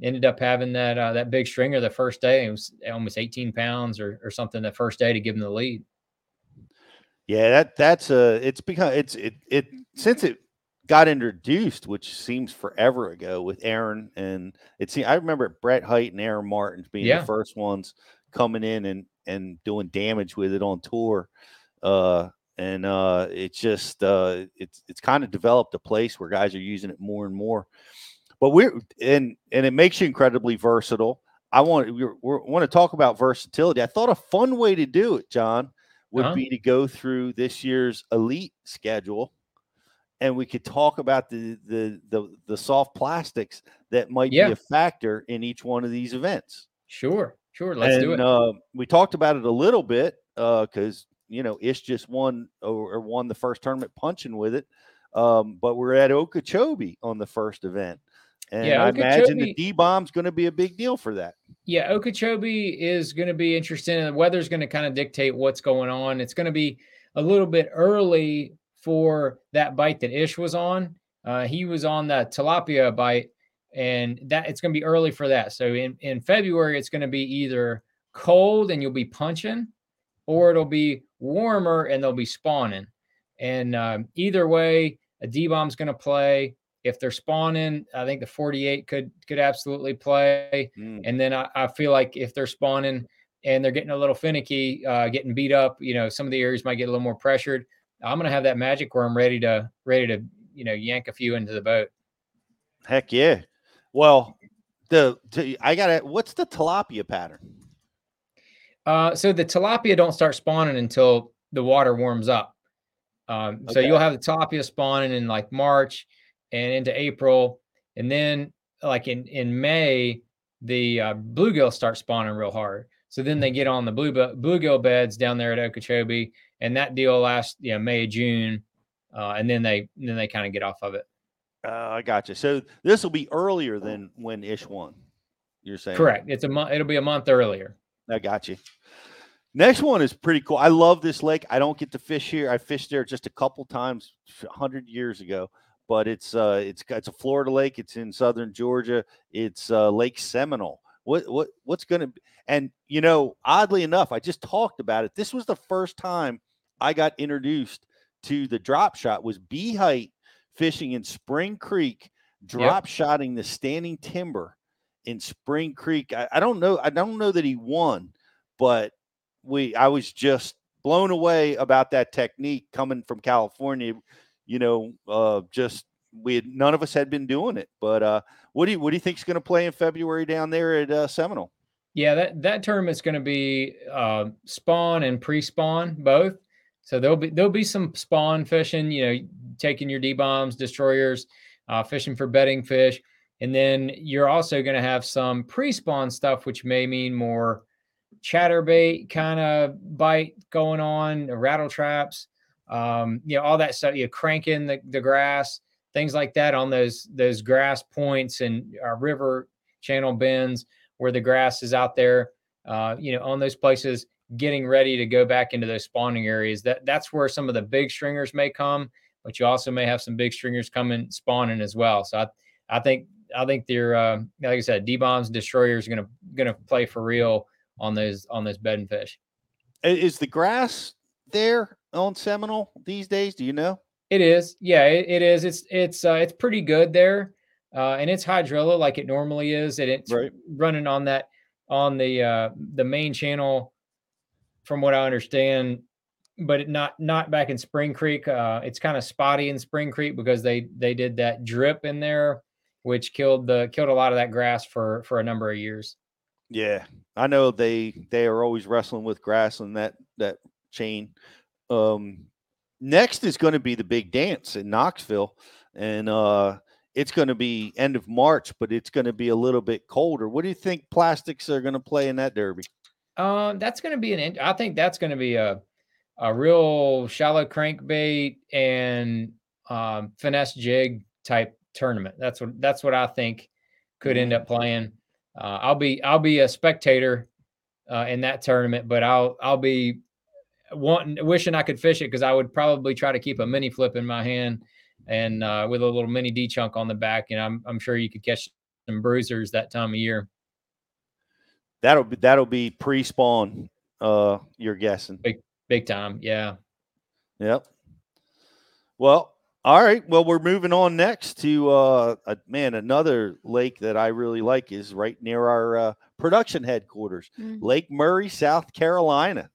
ended up having that uh, that big stringer the first day. It was almost 18 pounds or, or something the first day to give him the lead.
Yeah, that that's uh it's become it's it it since it got introduced, which seems forever ago with Aaron and it's I remember Brett Hite and Aaron Martens being
Yeah.
the first ones coming in and and doing damage with it on tour. Uh and uh it's just uh it's it's kind of developed a place where guys are using it more and more. But we're and and it makes you incredibly versatile. I want we want to talk about versatility. I thought a fun way to do it, John, would
Uh-huh.
be to go through this year's elite schedule and we could talk about the the the, the soft plastics that might
Yeah.
be a factor in each one of these events.
Sure, sure. Let's do it.
Uh, we talked about it a little bit because you know Ish just won or, or won the first tournament punching with it, um, but we're at Okeechobee on the first event, and
Yeah,
I imagine the D bomb's going to be a big deal for that.
Yeah, Okeechobee is going to be interesting. and The weather's going to kind of dictate what's going on. It's going to be a little bit early for that bite that Ish was on. Uh, he was on that tilapia bite, and that it's going to be early for that. So in in February, it's going to be either cold and you'll be punching, or it'll be warmer and they'll be spawning. And um, either way, a D bomb's going to play. If they're spawning, I think the 48 could could absolutely play. And then I, I feel like if they're spawning and they're getting a little finicky, uh, getting beat up, you know, some of the areas might get a little more pressured. I'm going to have that magic worm ready to ready to you know yank a few into the boat.
Heck yeah! Well, the, the I got it. What's the tilapia pattern?
Uh, so the tilapia don't start spawning until the water warms up. Um, So you'll have the tilapia spawning in like March and into April, and then like in in May, the uh, bluegill start spawning real hard. So then they get on the blue bluegill beds down there at Okeechobee, and that deal lasts you know May June, uh, and then they then they kind of get off of it.
Uh, I got you. So this will be earlier than when Ish won. You're saying
Correct. It's a month. It'll be a month earlier.
I got you. Next one is pretty cool. I love this lake. I don't get to fish here. I fished there just a couple times, hundred years ago. But it's uh, it's it's a Florida lake. It's in southern Georgia. It's uh, Lake Seminole. What what what's going to be? And you know, oddly enough, I just talked about it. This was the first time I got introduced to the drop shot. Was B Hite fishing in Spring Creek, drop shotting the standing timber in Spring Creek. I, I don't know. I don't know that he won, but we I was just blown away about that technique coming from California. You know, uh, just we had none of us had been doing it. But uh, what do you what do you think's going to play in February down there at uh, Seminole?
Yeah, that that tournament's going to be uh, spawn and pre-spawn both. So there'll be there'll be some spawn fishing. You know, taking your D bombs, destroyers, uh, fishing for bedding fish, and then you're also going to have some pre-spawn stuff, which may mean more chatterbait kind of bite going on, rattle traps, um, you know, all that stuff. You cranking the, the grass, things like that on those those grass points and uh, river channel bends where the grass is out there. Uh, you know, on those places, getting ready to go back into those spawning areas. That that's where some of the big stringers may come, but you also may have some big stringers coming spawning as well. So I I think I think they're uh, like I said, D bombs and destroyers are gonna gonna play for real on those on those bedding fish.
Is the grass there on Seminole these days? Do you know?
It is, yeah, it, it is. It's it's uh, it's pretty good there, uh, and it's hydrilla like it normally is, and it's
Right.
running on that on the uh, the main channel, from what I understand. But not not back in Spring Creek. Uh, it's kind of spotty in Spring Creek because they they did that drip in there, which killed the killed a lot of that grass for for a number of years.
Yeah, I know they they are always wrestling with grass on that that chain. Um, next is going to be the big dance in Knoxville, and uh, it's going to be end of March, but it's going to be a little bit colder. What do you think plastics are going to play in that derby?
Um, that's going to be an. I think that's going to be a a real shallow crankbait and um, finesse jig type tournament. That's what that's what I think could end up playing. Uh, I'll be I'll be a spectator uh, in that tournament, but I'll I'll be wanting wishing I could fish it because I would probably try to keep a mini flip in my hand and uh, with a little mini D chunk on the back, and I'm I'm sure you could catch some bruisers that time of year.
That'll be that'll be pre-spawn. Uh, you're guessing.
Big big time, yeah.
Yep. Well, all right. Well, we're moving on next to uh, a, man. Another lake that I really like is right near our uh, production headquarters,
Mm.
Lake Murray, South Carolina.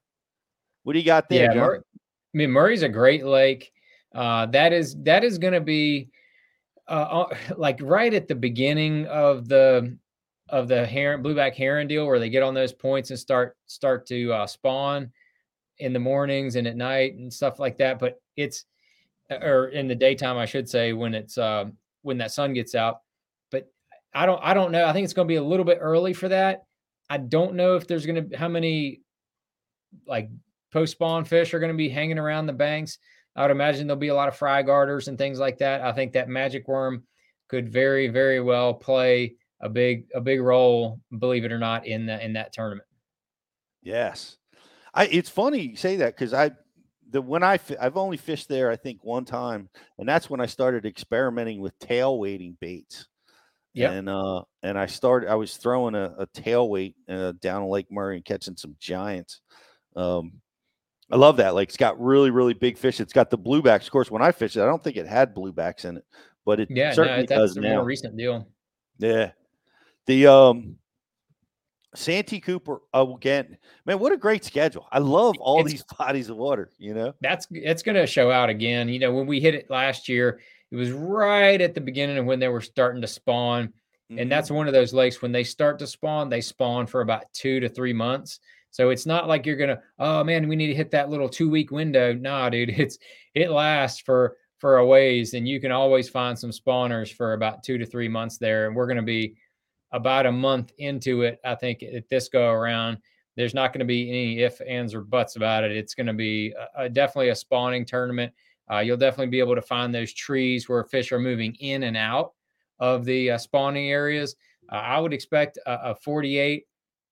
What do you got there?
yeah,
John?
Murray, I mean Murray's a great lake. Uh, that is that is going to be uh, uh, like right at the beginning of the of the herring blueback herring deal where they get on those points and start start to uh, spawn in the mornings and at night and stuff like that. But it's or in the daytime, I should say, when it's uh, when that sun gets out. But I don't I don't know. I think it's going to be a little bit early for that. I don't know if there's going to how many like post spawn fish are going to be hanging around the banks. I would imagine there'll be a lot of fry guarders and things like that. I think that magic worm could very, very well play a big, a big role, believe it or not, in that in that tournament.
Yes. I. It's funny you say that because I, the when I I've only fished there I think one time, and that's when I started experimenting with tail weighting baits.
Yep.
And uh, and I started. I was throwing a, a tail weight uh, down Lake Murray and catching some giants. Um, I love that Like It's got really, really big fish. It's got the bluebacks. Of course, when I fished it, I don't think it had bluebacks in it, but it
Yeah, no,
certainly
that's
does
a
now.
more recent deal.
Yeah. The um Santee Cooper again, man, what a great schedule. I love all
It's-
these bodies of water, you know.
That's it's going to show out again. You know, when we hit it last year, it was right at the beginning of when they were starting to spawn. And that's one of those lakes when they start to spawn, they spawn for about two to three months. So it's not like you're gonna, oh man, we need to hit that little two week window. Nah, dude, it's it lasts for for a ways, and you can always find some spawners for about two to three months there. And we're gonna be about a month into it, I think, at this go around. There's not going to be any if, ands, or buts about it. It's going to be a, a- definitely a spawning tournament. Uh, you'll definitely be able to find those trees where fish are moving in and out of the uh, spawning areas. Uh, I would expect a, a 48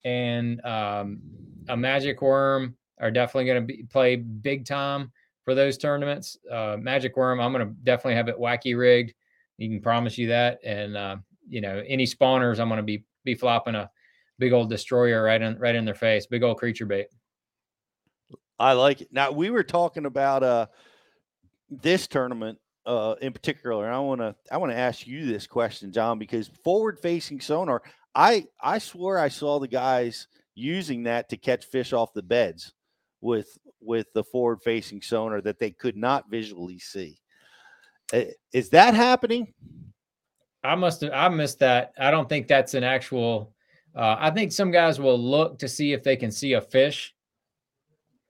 and um, a magic worm are definitely going to play big time for those tournaments. Uh, magic worm, I'm going to definitely have it wacky rigged. You can promise you that. And uh, you know, any spawners, I'm going to be be flopping a big old destroyer right in right in their face, big old creature bait.
I like it. Now we were talking about uh this tournament uh in particular, and I want to I want to ask you this question, John, because forward facing sonar, I I swore I saw the guys using that to catch fish off the beds with with the forward facing sonar that they could not visually see. Uh, Is that happening?
I must have I missed that. I don't think that's an actual. Uh, I think some guys will look to see if they can see a fish,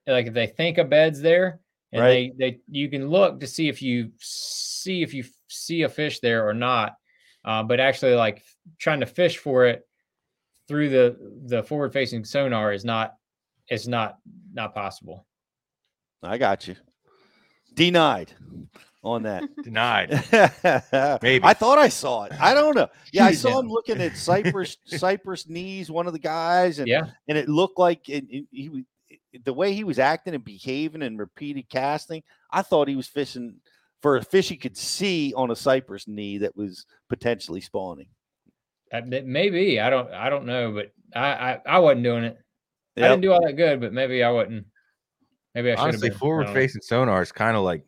like if they think a bed's there, and
Right.
they they you can look to see if you see if you see a fish there or not. Uh, but actually, like trying to fish for it through the the forward facing sonar is not is not not possible.
I got you. Denied on that.
Denied. Maybe.
I thought I saw it. I don't know. Yeah, I saw
down.
him looking at Cypress Cypress knees, one of the guys, and
Yeah.
and it looked like it, it- he was. the way he was acting and behaving and repeated casting, I thought he was fishing for a fish he could see on a cypress knee that was potentially spawning.
Uh, Maybe I don't. I don't know, but I I, I wasn't doing it. I didn't do all that good, but maybe I wasn't. Maybe I should have been.
Forward
don't know.
facing sonar is kind of like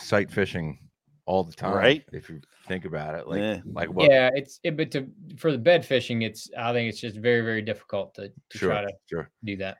sight fishing all the time,
Right.
If you think about it, like
Yeah.
like what?
Yeah, it's it, but to for the bed fishing, it's I think it's just very very difficult to, to
Sure,
try to
sure.
do that.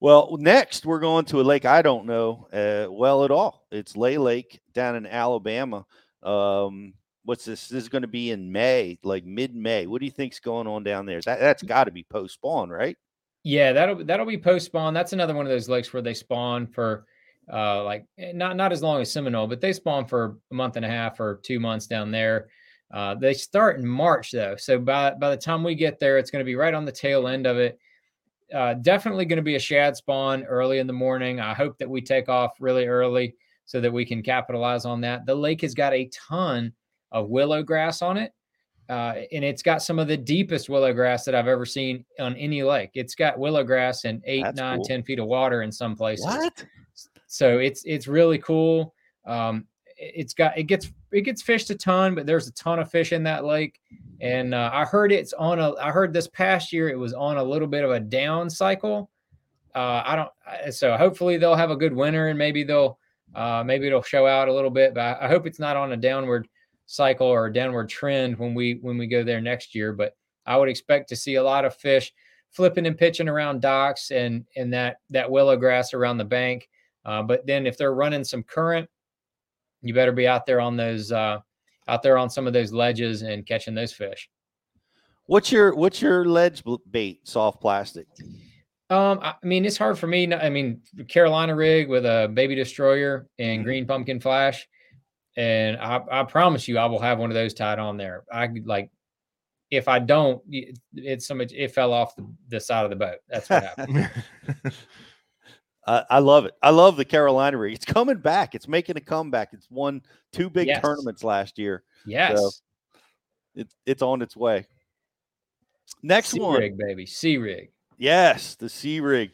Well, next we're going to a lake I don't know uh, well at all. It's Lay Lake down in Alabama. Um, what's this? This is going to be in May, like mid May. What do you think's going on down there? That that's got to be post spawn, right?
Yeah, that'll that'll be post spawn. That's another one of those lakes where they spawn for uh like eh, not not as long as Seminole, but they spawn for a month and a half or two months down there. Uh, they start in March though, so by by the time we get there, it's going to be right on the tail end of it. Uh, definitely going to be a shad spawn early in the morning. I hope that we take off really early so that we can capitalize on that. The lake has got a ton of willow grass on it uh, and it's got some of the deepest willow grass that I've ever seen on any lake. It's got willow grass and eight,
That's
nine,
cool.
ten feet of water in some places.
What?
So it's it's really cool. Um, it- it's got it gets it gets fished a ton, but there's a ton of fish in that lake. And uh, I heard it's on a. I heard this past year it was on a little bit of a down cycle. Uh, I don't. So hopefully they'll have a good winter and maybe they'll uh, maybe it'll show out a little bit. But I hope it's not on a downward cycle or a downward trend when we when we go there next year. But I would expect to see a lot of fish flipping and pitching around docks and and that that willow grass around the bank. Uh, but then if they're running some current, you better be out there on those uh, out there on some of those ledges and catching those fish.
What's your what's your ledge bait? Soft plastic.
Um, I I mean, it's hard for me. I mean, Carolina rig with a baby destroyer and
Mm-hmm.
green pumpkin flash, and I, I promise you, I will have one of those tied on there. I like, if I don't, it's so much. It fell off the, the side of the boat. That's what happened.
I I love it. I love the Carolina rig. It's coming back. It's making a comeback. It's won two big
Yes.
tournaments last year.
yes,
So it's it's on its way. Next
sea
one.
rig, baby, sea rig.
Yes, the Sea Rig.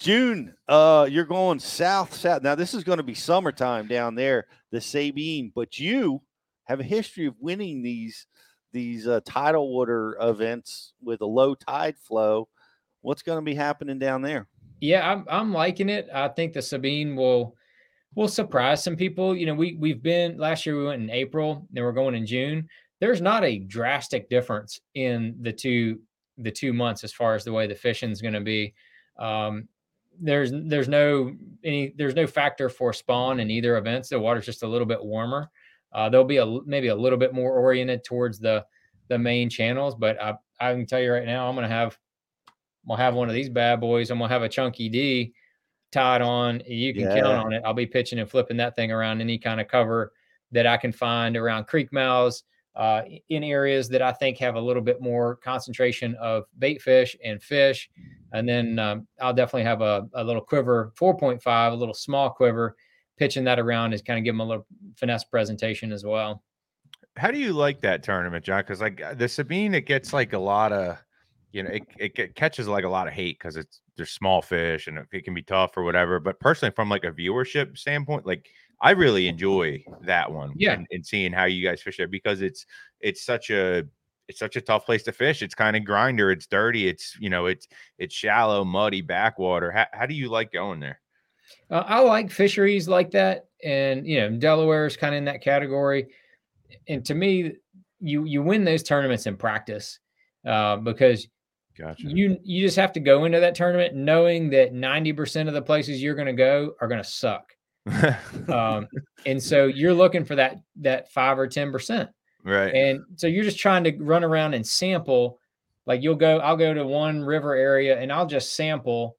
June, uh, you're going south, south. Now this is going to be summertime down there, the Sabine, but you have a history of winning these these uh, tidal water events with a low tide flow. What's going to be happening down there?
Yeah, I'm I'm liking it. I think the Sabine will will surprise some people. You know, we we've been last year we went in April, then we're going in June. There's not a drastic difference in the two the two months as far as the way the fishing's going to be. Um, there's there's no any there's no factor for spawn in either events. The water's just a little bit warmer. Uh, there'll be a maybe a little bit more oriented towards the the main channels, but I I can tell you right now, I'm gonna have I'm gonna have one of these bad boys. I'm gonna have a chunky D tied on. You can count on it. I'll be pitching and flipping that thing around any kind of cover that I can find around creek mouths, uh, in areas that I think have a little bit more concentration of bait fish and fish. And then um, I'll definitely have a, a little quiver, 4.5, a little small quiver, pitching that around is kind of give them a little finesse presentation as well.
How do you like that tournament, John? Because like the Sabine, it gets like a lot of, you know, it, it catches like a lot of hate because it's there's small fish and it, it can be tough or whatever. But personally, from like a viewership standpoint, like I really enjoy that one.
Yeah.
and, and seeing how you guys fish there because it's it's such a it's such a tough place to fish. It's kind of grinder. It's dirty. It's you know it's it's shallow, muddy backwater. How, how do you like going there?
Uh, I like fisheries like that, and you know Delaware is kind of in that category. And to me, you you win those tournaments in practice uh, because
Gotcha.
you you just have to go into that tournament knowing that ninety percent of the places you're going to go are going to suck, um, and so you're looking for that that five or ten percent.
right.
And so you're just trying to run around and sample. Like you'll go, I'll go to one river area and I'll just sample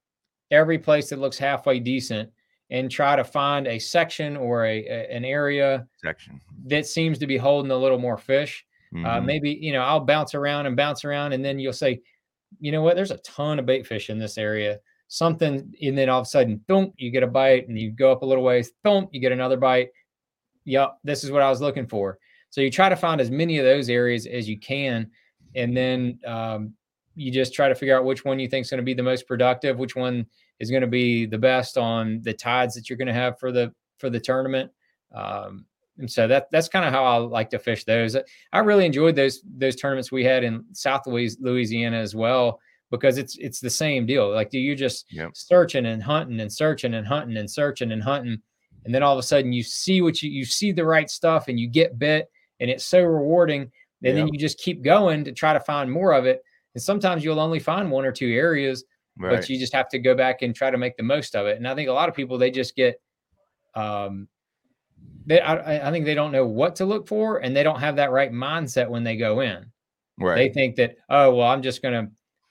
every place that looks halfway decent and try to find a section or a, a- an area
Section.
that seems to be holding a little more fish. Uh,
Mhm.
maybe you know I'll bounce around and bounce around, and then you'll say, you know what? There's a ton of bait fish in this area. Something, and then all of a sudden, boom, you get a bite, and you go up a little ways, boom, you get another bite. Yep, this is what I was looking for. So you try to find as many of those areas as you can, and then um, you just try to figure out which one you think is going to be the most productive, which one is going to be the best on the tides that you're going to have for the for the tournament. Um, and so that that's kind of how I like to fish those. I really enjoyed those those tournaments we had in South Louisiana as well because it's it's the same deal. Like do you're just
Yep.
searching and hunting and searching and hunting and searching and hunting, and then all of a sudden you see what you you see the right stuff and you get bit, and it's so rewarding. And then you just keep going to try to find more of it. And sometimes you'll only find one or two areas,
Right.
but you just have to go back and try to make the most of it. And I think a lot of people they just get um they I, I- I think they don't know what to look for and they don't have that right mindset when they go in.
right They
think that, oh well, I'm just gonna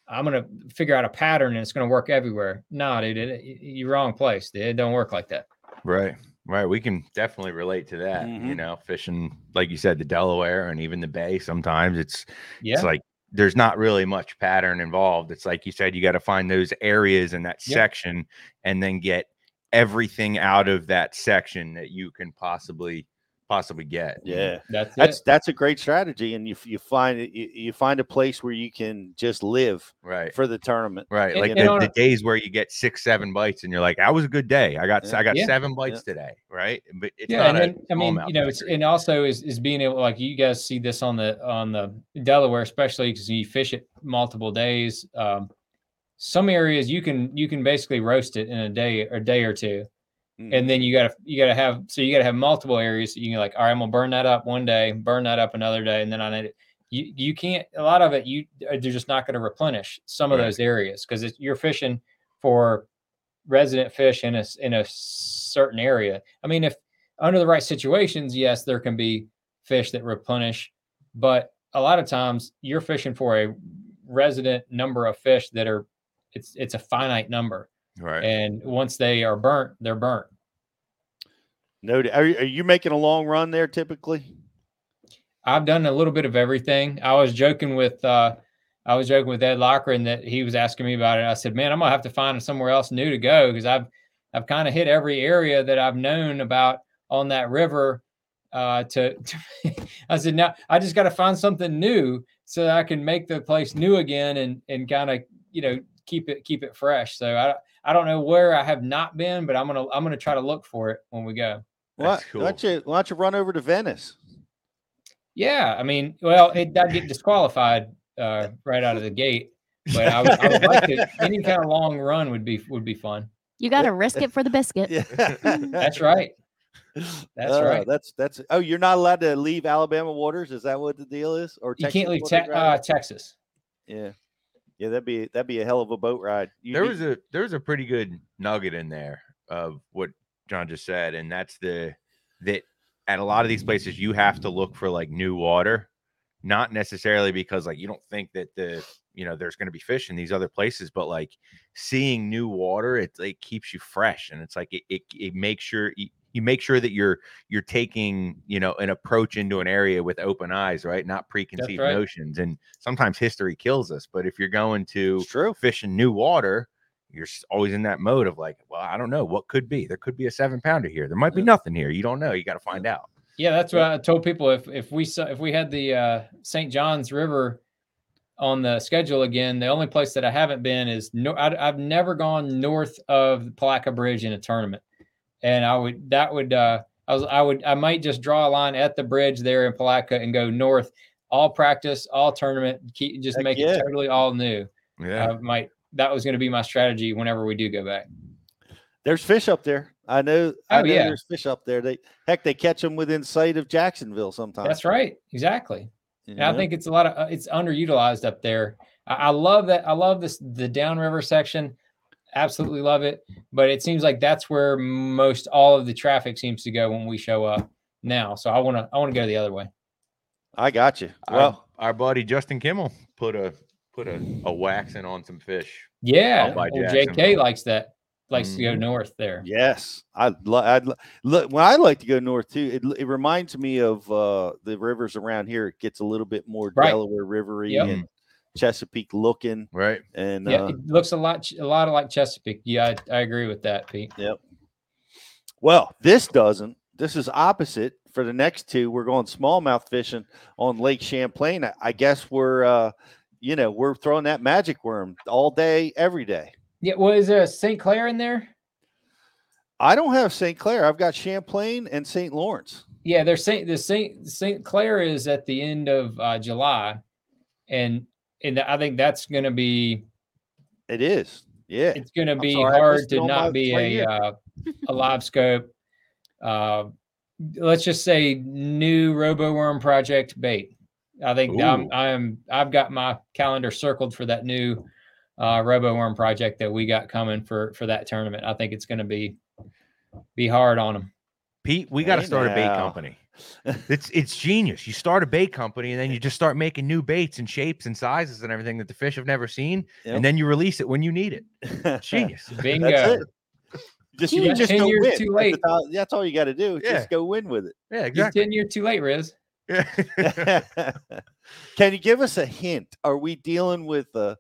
I'm gonna figure out a pattern and it's gonna work everywhere. No, dude, it, it- you're wrong place. Dude. It don't work like that.
Right. Right. We can definitely relate to that.
Mm-hmm.
You know, fishing, like you said, the Delaware and even the Bay. Sometimes it's
Yeah.
it's like there's not really much pattern involved. It's like you said, you got to find those areas in that
Yep.
section and then get everything out of that section that you can possibly possibly get.
Yeah,
that's
that's
it.
that's a great strategy, and you you find you, you find a place where you can just live
Right.
for the tournament.
Right.
And-
Like
and
the,
on
the days where you get six, seven bites and you're like, that was a good day. I got
Yeah.
I got
Yeah.
seven bites today. Right. But it's
yeah,
not
and
a
then, I mean, you know, it's and also is is being able like you guys see this on the on the Delaware, especially because you fish it multiple days. Um, some areas you can you can basically roast it in a day or day or two,
Mm-hmm.
and then you gotta you gotta have so you gotta have multiple areas that you can like, all right, I'm gonna burn that up one day, burn that up another day, and then I need it. You you can't a lot of it you uh, they're just not going to replenish some of
Right.
those areas because you're fishing for resident fish in a in a certain area. I mean, if under the right situations, yes, there can be fish that replenish, but a lot of times you're fishing for a resident number of fish that are it's it's a finite number,
right.
and once they are burnt, they're burnt.
No, are, you- are you making a long run there typically?
I've done a little bit of everything. I was joking with uh I was joking with Ed Loughran that he was asking me about it. I said, "Man, I'm gonna have to find somewhere else new to go because I've I've kind of hit every area that I've known about on that river." Uh, to, to I said, "Now I just got to find something new so that I can make the place new again and and kind of you know keep it keep it fresh." So I I don't know where I have not been, but I'm gonna I'm gonna try to look for it when we go.
Why,
That's
why don't you why don't you run over to Venice?
Yeah, I mean, well, it I'd get disqualified uh, right out of the gate, but I would, I would like to. Any kind of long run would be would be fun.
You got to risk it for the biscuit. Yeah.
That's right. That's
Uh,
right.
That's that's. Oh, you're not allowed to leave Alabama waters. Is that what the deal is? Or
You can't leave te- uh, Texas.
yeah, yeah. That'd be that'd be a hell of a boat ride. You
there
need-
was a there was a pretty good nugget in there of what John just said, and that's the that at a lot of these places you have to look for like new water, not necessarily because like you don't think that the you know there's going to be fish in these other places, but like seeing new water, it like keeps you fresh, and it's like it it, it makes sure you, make sure that you're you're taking you know an approach into an area with open eyes, right? Not preconceived
right.
notions, and sometimes history kills us, but if you're going to fish in new water you're always in that mode of like, well, I don't know what could be. There could be a seven pounder here. There might be nothing here. You don't know. You got to find out.
Yeah, that's what I told people. If if we saw, if we had the uh, St. John's River on the schedule again, the only place that I haven't been is no. I, I've never gone north of the Palatka Bridge in a tournament, and I would that would uh, I was I would I might just draw a line at the bridge there in Palatka and go north, all practice, all tournament, keep just
Heck
make
yeah.
it totally all new.
Yeah.
I might that was going to be my strategy whenever we do go back.
There's fish up there. I know. I
Oh,
know
yeah.
There's fish up there. They heck, they catch them within sight of Jacksonville sometimes.
That's right. Exactly. And I think it's a lot of uh, it's underutilized up there. I, I love that. I love this the downriver section. Absolutely love it. But it seems like that's where most all of the traffic seems to go when we show up now. So I want to I want to go the other way.
I got you. Well,
our, buddy Justin Kimmel put a put a, a waxing on some fish.
Yeah.
out by
Well, JK likes that. Likes to go
Mhm.
north there.
yes, I lo- I'd lo- look when I like to go north too. It, it reminds me of uh, the rivers around here. It gets a little bit more
Right.
Delaware Rivery
Yep.
and Chesapeake looking.
Right.
And
Yeah,
uh,
it looks a lot a lot of like Chesapeake. Yeah, I, I agree with that, Pete.
Yep. Well, this doesn't. This is opposite for the next two. We're going smallmouth fishing on Lake Champlain. I, I guess we're, uh, you know, we're throwing that magic worm all day, every day.
Yeah, well, is there a St. Clair in there?
I don't have St. Clair. I've got Champlain and St. Lawrence.
Yeah, there's Saint the Saint Saint Clair is at the end of uh, July, and and I think that's going to be.
It is. Yeah,
it's going to be
sorry,
hard to not be a uh, a live scope. Uh, let's just say new Robo Worm project bait. I think I'm I'm I've got my calendar circled for that new uh, Robo Worm project that we got coming for for that tournament. I think it's going to be be hard on them.
Pete, we got to
Hey
start a bait company. It's it's genius. You start a bait company and then you just start making new baits and shapes and sizes and everything that the fish have never seen,
Yep.
and then you release it when you need it. Genius.
Bingo.
That's it. Just you
You're
just
10
go
years
win.
too late.
the top- That's all you got to do.
Yeah.
Just go win with it.
Yeah,
You're ten years too late, Riz.
Can you give us a hint? Are we dealing with a,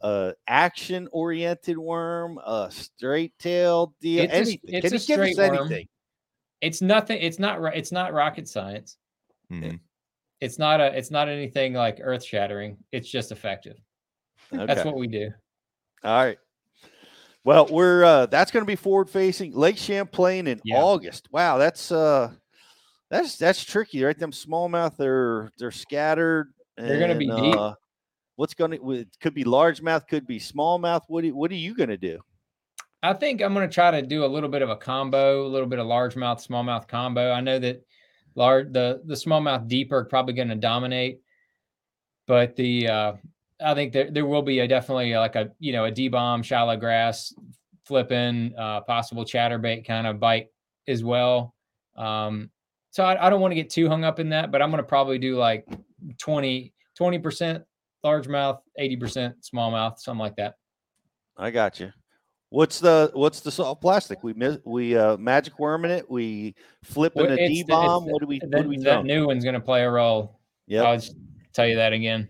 a action oriented worm, a straight tailed deal?
It's a-
anything?
it's
Can
a
you give us
straight worm. It's nothing. It's not. It's not rocket science.
Mhm.
It's not a. It's not anything like earth shattering. It's just effective. That's what we do.
All right. Well, we're uh that's going to be forward facing Lake Champlain in
Yeah.
August. Wow, that's uh that's that's tricky, right? Them smallmouth they're they're scattered.
They're gonna be
and,
deep.
uh, What's going to it could be largemouth, could be smallmouth. What do, what are you going to do?
I think I'm going to try to do a little bit of a combo, a little bit of largemouth, smallmouth combo. I know that large the the smallmouth deeper are probably going to dominate, but the uh, I think there there will be a definitely like a you know a D bomb, shallow grass, flipping, uh, possible chatterbait kind of bite as well. Um, so I, I don't want to get too hung up in that, but I'm going to probably do like 20 percent largemouth, eighty percent smallmouth, something like that.
I got you. What's the what's the soft plastic? We miss we uh magic worm in it. We flipping
Well,
a
it's the- d-bomb
What do we
that,
what do we
that
throw?
new one's going to play a role.
Yeah,
I'll just tell you that again.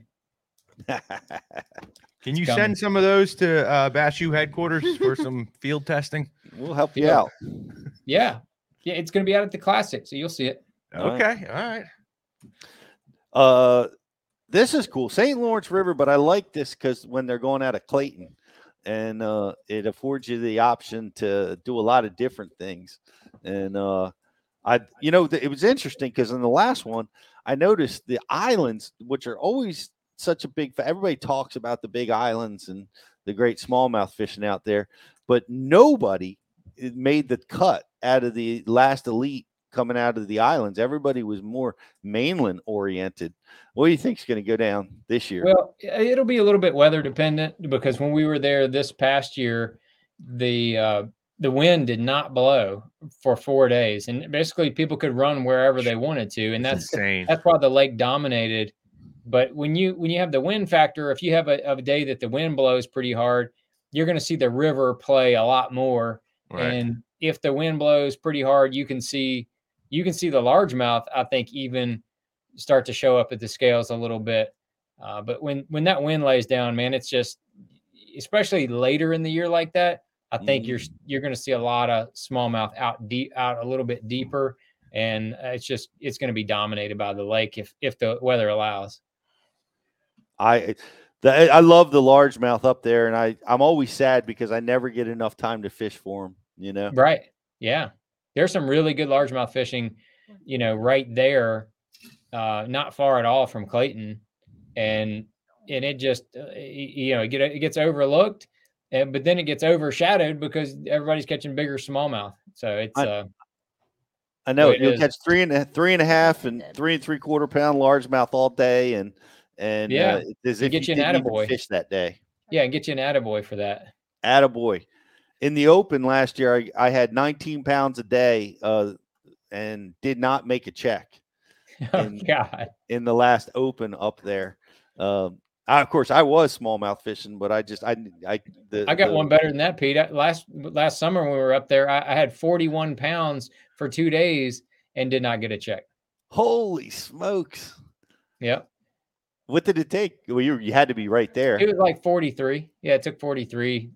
Can you
coming.
send some of those to uh, BassU headquarters for some field testing?
We'll help you
Yeah.
out.
Yeah, yeah, it's going to be out at the classic, so you'll see it.
All right.
Okay, all right.
Uh, this is cool, St. Lawrence River. But I like this because when they're going out of Clayton, and uh, it affords you the option to do a lot of different things. And uh, I, you know, it was interesting because in the last one, I noticed the islands, which are always such a big. Everybody talks about the big islands and the great smallmouth fishing out there, but nobody eh, made the cut out of the last elite coming out of the islands. Everybody was more mainland oriented. What do you think is going to go down this year?
Well, it'll be a little bit weather dependent because when we were there this past year, the uh, the wind did not blow for four days, and basically people could run wherever they wanted to, and that's
insane.
that's why the lake dominated. But when you when you have the wind factor, if you have a, a day that the wind blows pretty hard, you're going to see the river play a lot more.
Right.
And if the wind blows pretty hard, you can see you can see the largemouth. I think even start to show up at the scales a little bit. Uh, but when when that wind lays down, man, it's just especially later in the year like that. I think you're you're going to see a lot of smallmouth out deep out a little bit deeper, and uh, it's just it's going to be dominated by the lake if if the weather allows.
I the, I love the largemouth up there, and I I'm always sad because I never get enough time to fish for them. You know,
Right. Yeah. There's some really good largemouth fishing, you know, right there, uh, not far at all from Clayton. And and it just uh, you know, it, get, it gets overlooked, and but then it gets overshadowed because everybody's catching bigger smallmouth. So it's
I-
uh
I know
it
you'll
is.
catch three and a, three and a half and three and three quarter pound largemouth all day, and and
Yeah,
uh, it's as
you
if
get
you
you an
didn't even
attaboy.
fish that day.
yeah, and get you an attaboy for that.
Attaboy. In the open last year, I, I had 19 pounds a day, uh, and did not make a check.
Oh
in,
God.
in the last open up there. Um, I, of course, I was smallmouth fishing, but I just I I the,
I got
the-
one better than that, Pete. I- Last last summer when we were up there, I, I had 41 pounds for two days and did not get a check.
Holy smokes!
Yep.
What did it take? Well, you you had to be right there.
It was like 43. Yeah, it took 43.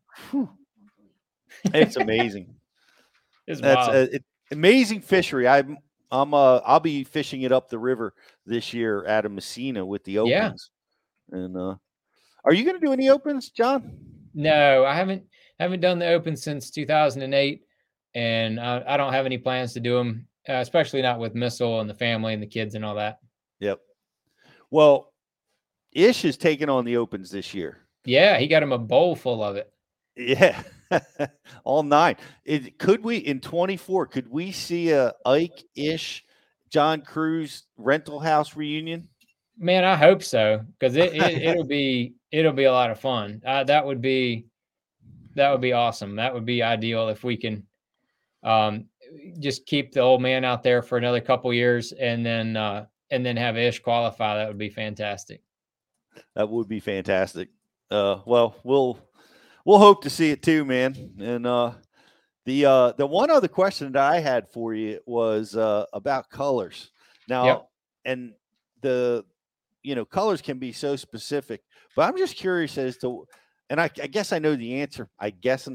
It's amazing.
It's
That's
wild.
uh, it, amazing fishery. I'm I'm uh I'll be fishing it up the river this year out of Massena with the opens.
Yeah.
And uh, are you going to do any opens, John?
No, I haven't haven't done the open since 2008, and I, I don't have any plans to do them, uh, especially not with Missile and the family and the kids and all that.
Yep. Well, Ish is taking on the opens this year.
Yeah, he got him a bowl full of it.
Yeah, all nine. It, could we in 24? Could we see a Ike Ish, John Crews rental house reunion?
Man, I hope so because it, it it'll be it'll be a lot of fun. Uh, that would be that would be awesome. That would be ideal if we can um, just keep the old man out there for another couple years and then uh, and then have Ish qualify. That would be fantastic.
That would be fantastic. Uh, well, we'll we'll hope to see it too, man. And uh, the uh, the one other question that I had for you was uh, about colors. Now,
Yep.
and the you know colors can be so specific, but I'm just curious as to, and I, I guess I know the answer. I guess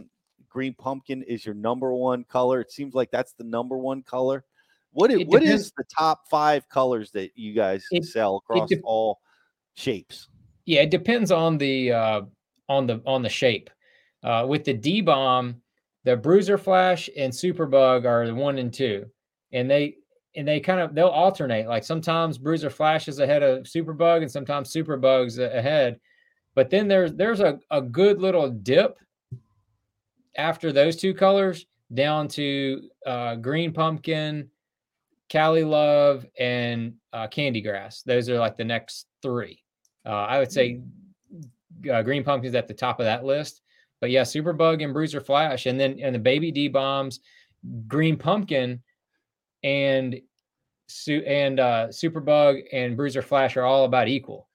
green pumpkin is your number one color. It seems like that's the number one color. What is,
It
what is the top five colors that you guys
It-
sell across
dep-
all shapes?
Yeah, it depends on the uh, on the on the shape. Uh, with the D bomb, the Bruiser Flash and Superbug are the one and two, and they and they kind of they'll alternate. Like sometimes Bruiser Flash is ahead of Superbug, and sometimes Superbug's ahead. But then there's there's a, a good little dip after those two colors down to uh, green pumpkin, Cali Love, and uh, Candy Grass. Those are like the next three. Uh, I would say uh, Green Pumpkin's at the top of that list. But yeah, Superbug and Bruiser Flash, and then and the Baby D bombs, Green Pumpkin, and and uh, Superbug and Bruiser Flash are all about equal.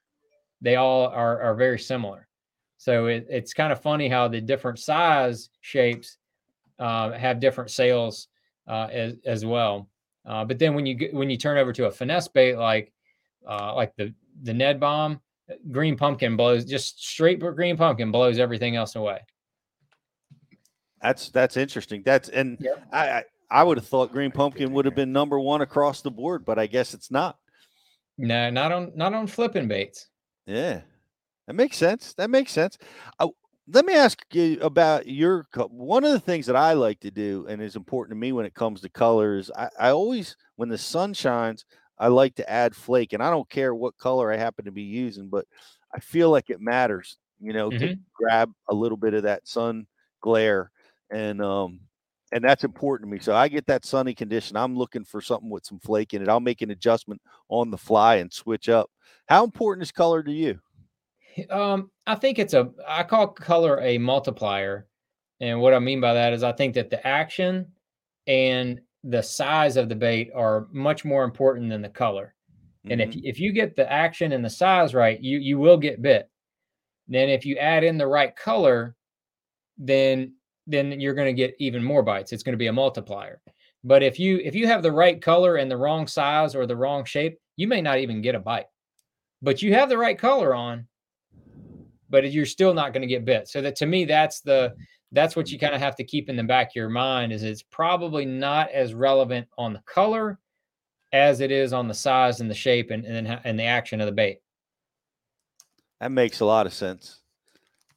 They all are are very similar. So it, it's kind of funny how the different size shapes uh, have different sales uh, as as well. Uh, but then when you when you turn over to a finesse bait like uh, like the the Ned bomb, green pumpkin blows just straight green pumpkin blows everything else away.
That's that's interesting. That's and I, I I would have thought green pumpkin would have been number one across the board, but I guess it's not.
No, not on not on flipping baits.
Yeah, that makes sense. That makes sense. Uh, let me ask you about your co- one of the things that I like to do and is important to me when it comes to colors. I, I always, when the sun shines, I like to add flake, and I don't care what color I happen to be using, but I feel like it matters, you know, to
Mhm.
grab a little bit of that sun glare, and um, and that's important to me. So I get that sunny condition. I'm looking for something with some flake in it. I'll make an adjustment on the fly and switch up. How important is color to you?
Um, I think it's a I call color a multiplier. And what I mean by that is I think that the action and the size of the bait are much more important than the color. And if if you get the action and the size right, you you will get bit. Then if you add in the right color, then then you're going to get even more bites. It's going to be a multiplier. But if you if you have the right color and the wrong size or the wrong shape, you may not even get a bite. But you have the right color on, but you're still not going to get bit. So that to me, that's the that's what you kind of have to keep in the back of your mind is it's probably not as relevant on the color as it is on the size and the shape and and, and the action of the bait.
That makes a lot of sense.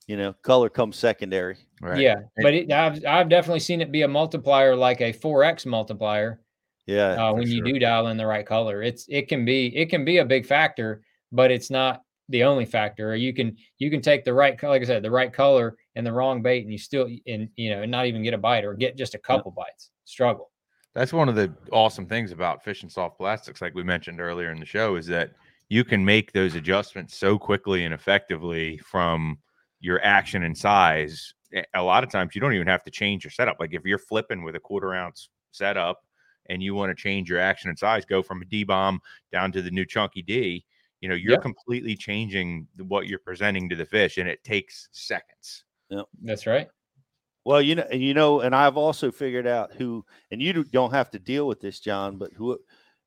You know, color comes secondary.
Yeah, but it, I've I've definitely seen it be a multiplier like a four x multiplier.
Yeah,
uh,
for
when you do dial in the right color, it's it can be it can be a big factor, but it's not the only factor. Or you can you can take the right co- like I said the right color and the wrong bait, and you still and you know and not even get a bite or get just a couple bites. Struggle.
That's one of the awesome things about fishing soft plastics, like we mentioned earlier in the show, is that you can make those adjustments so quickly and effectively from your action and size. A- A lot of times you don't even have to change your setup. Like if you're flipping with a quarter ounce setup and you want to change your action and size, go from a D bomb down to the new chunky D, you know, you're
Yep.
completely changing what you're presenting to the fish and it takes seconds.
Yep.
That's right.
Well, you know, and you know, and I've also figured out who, and you don't have to deal with this, John, but who,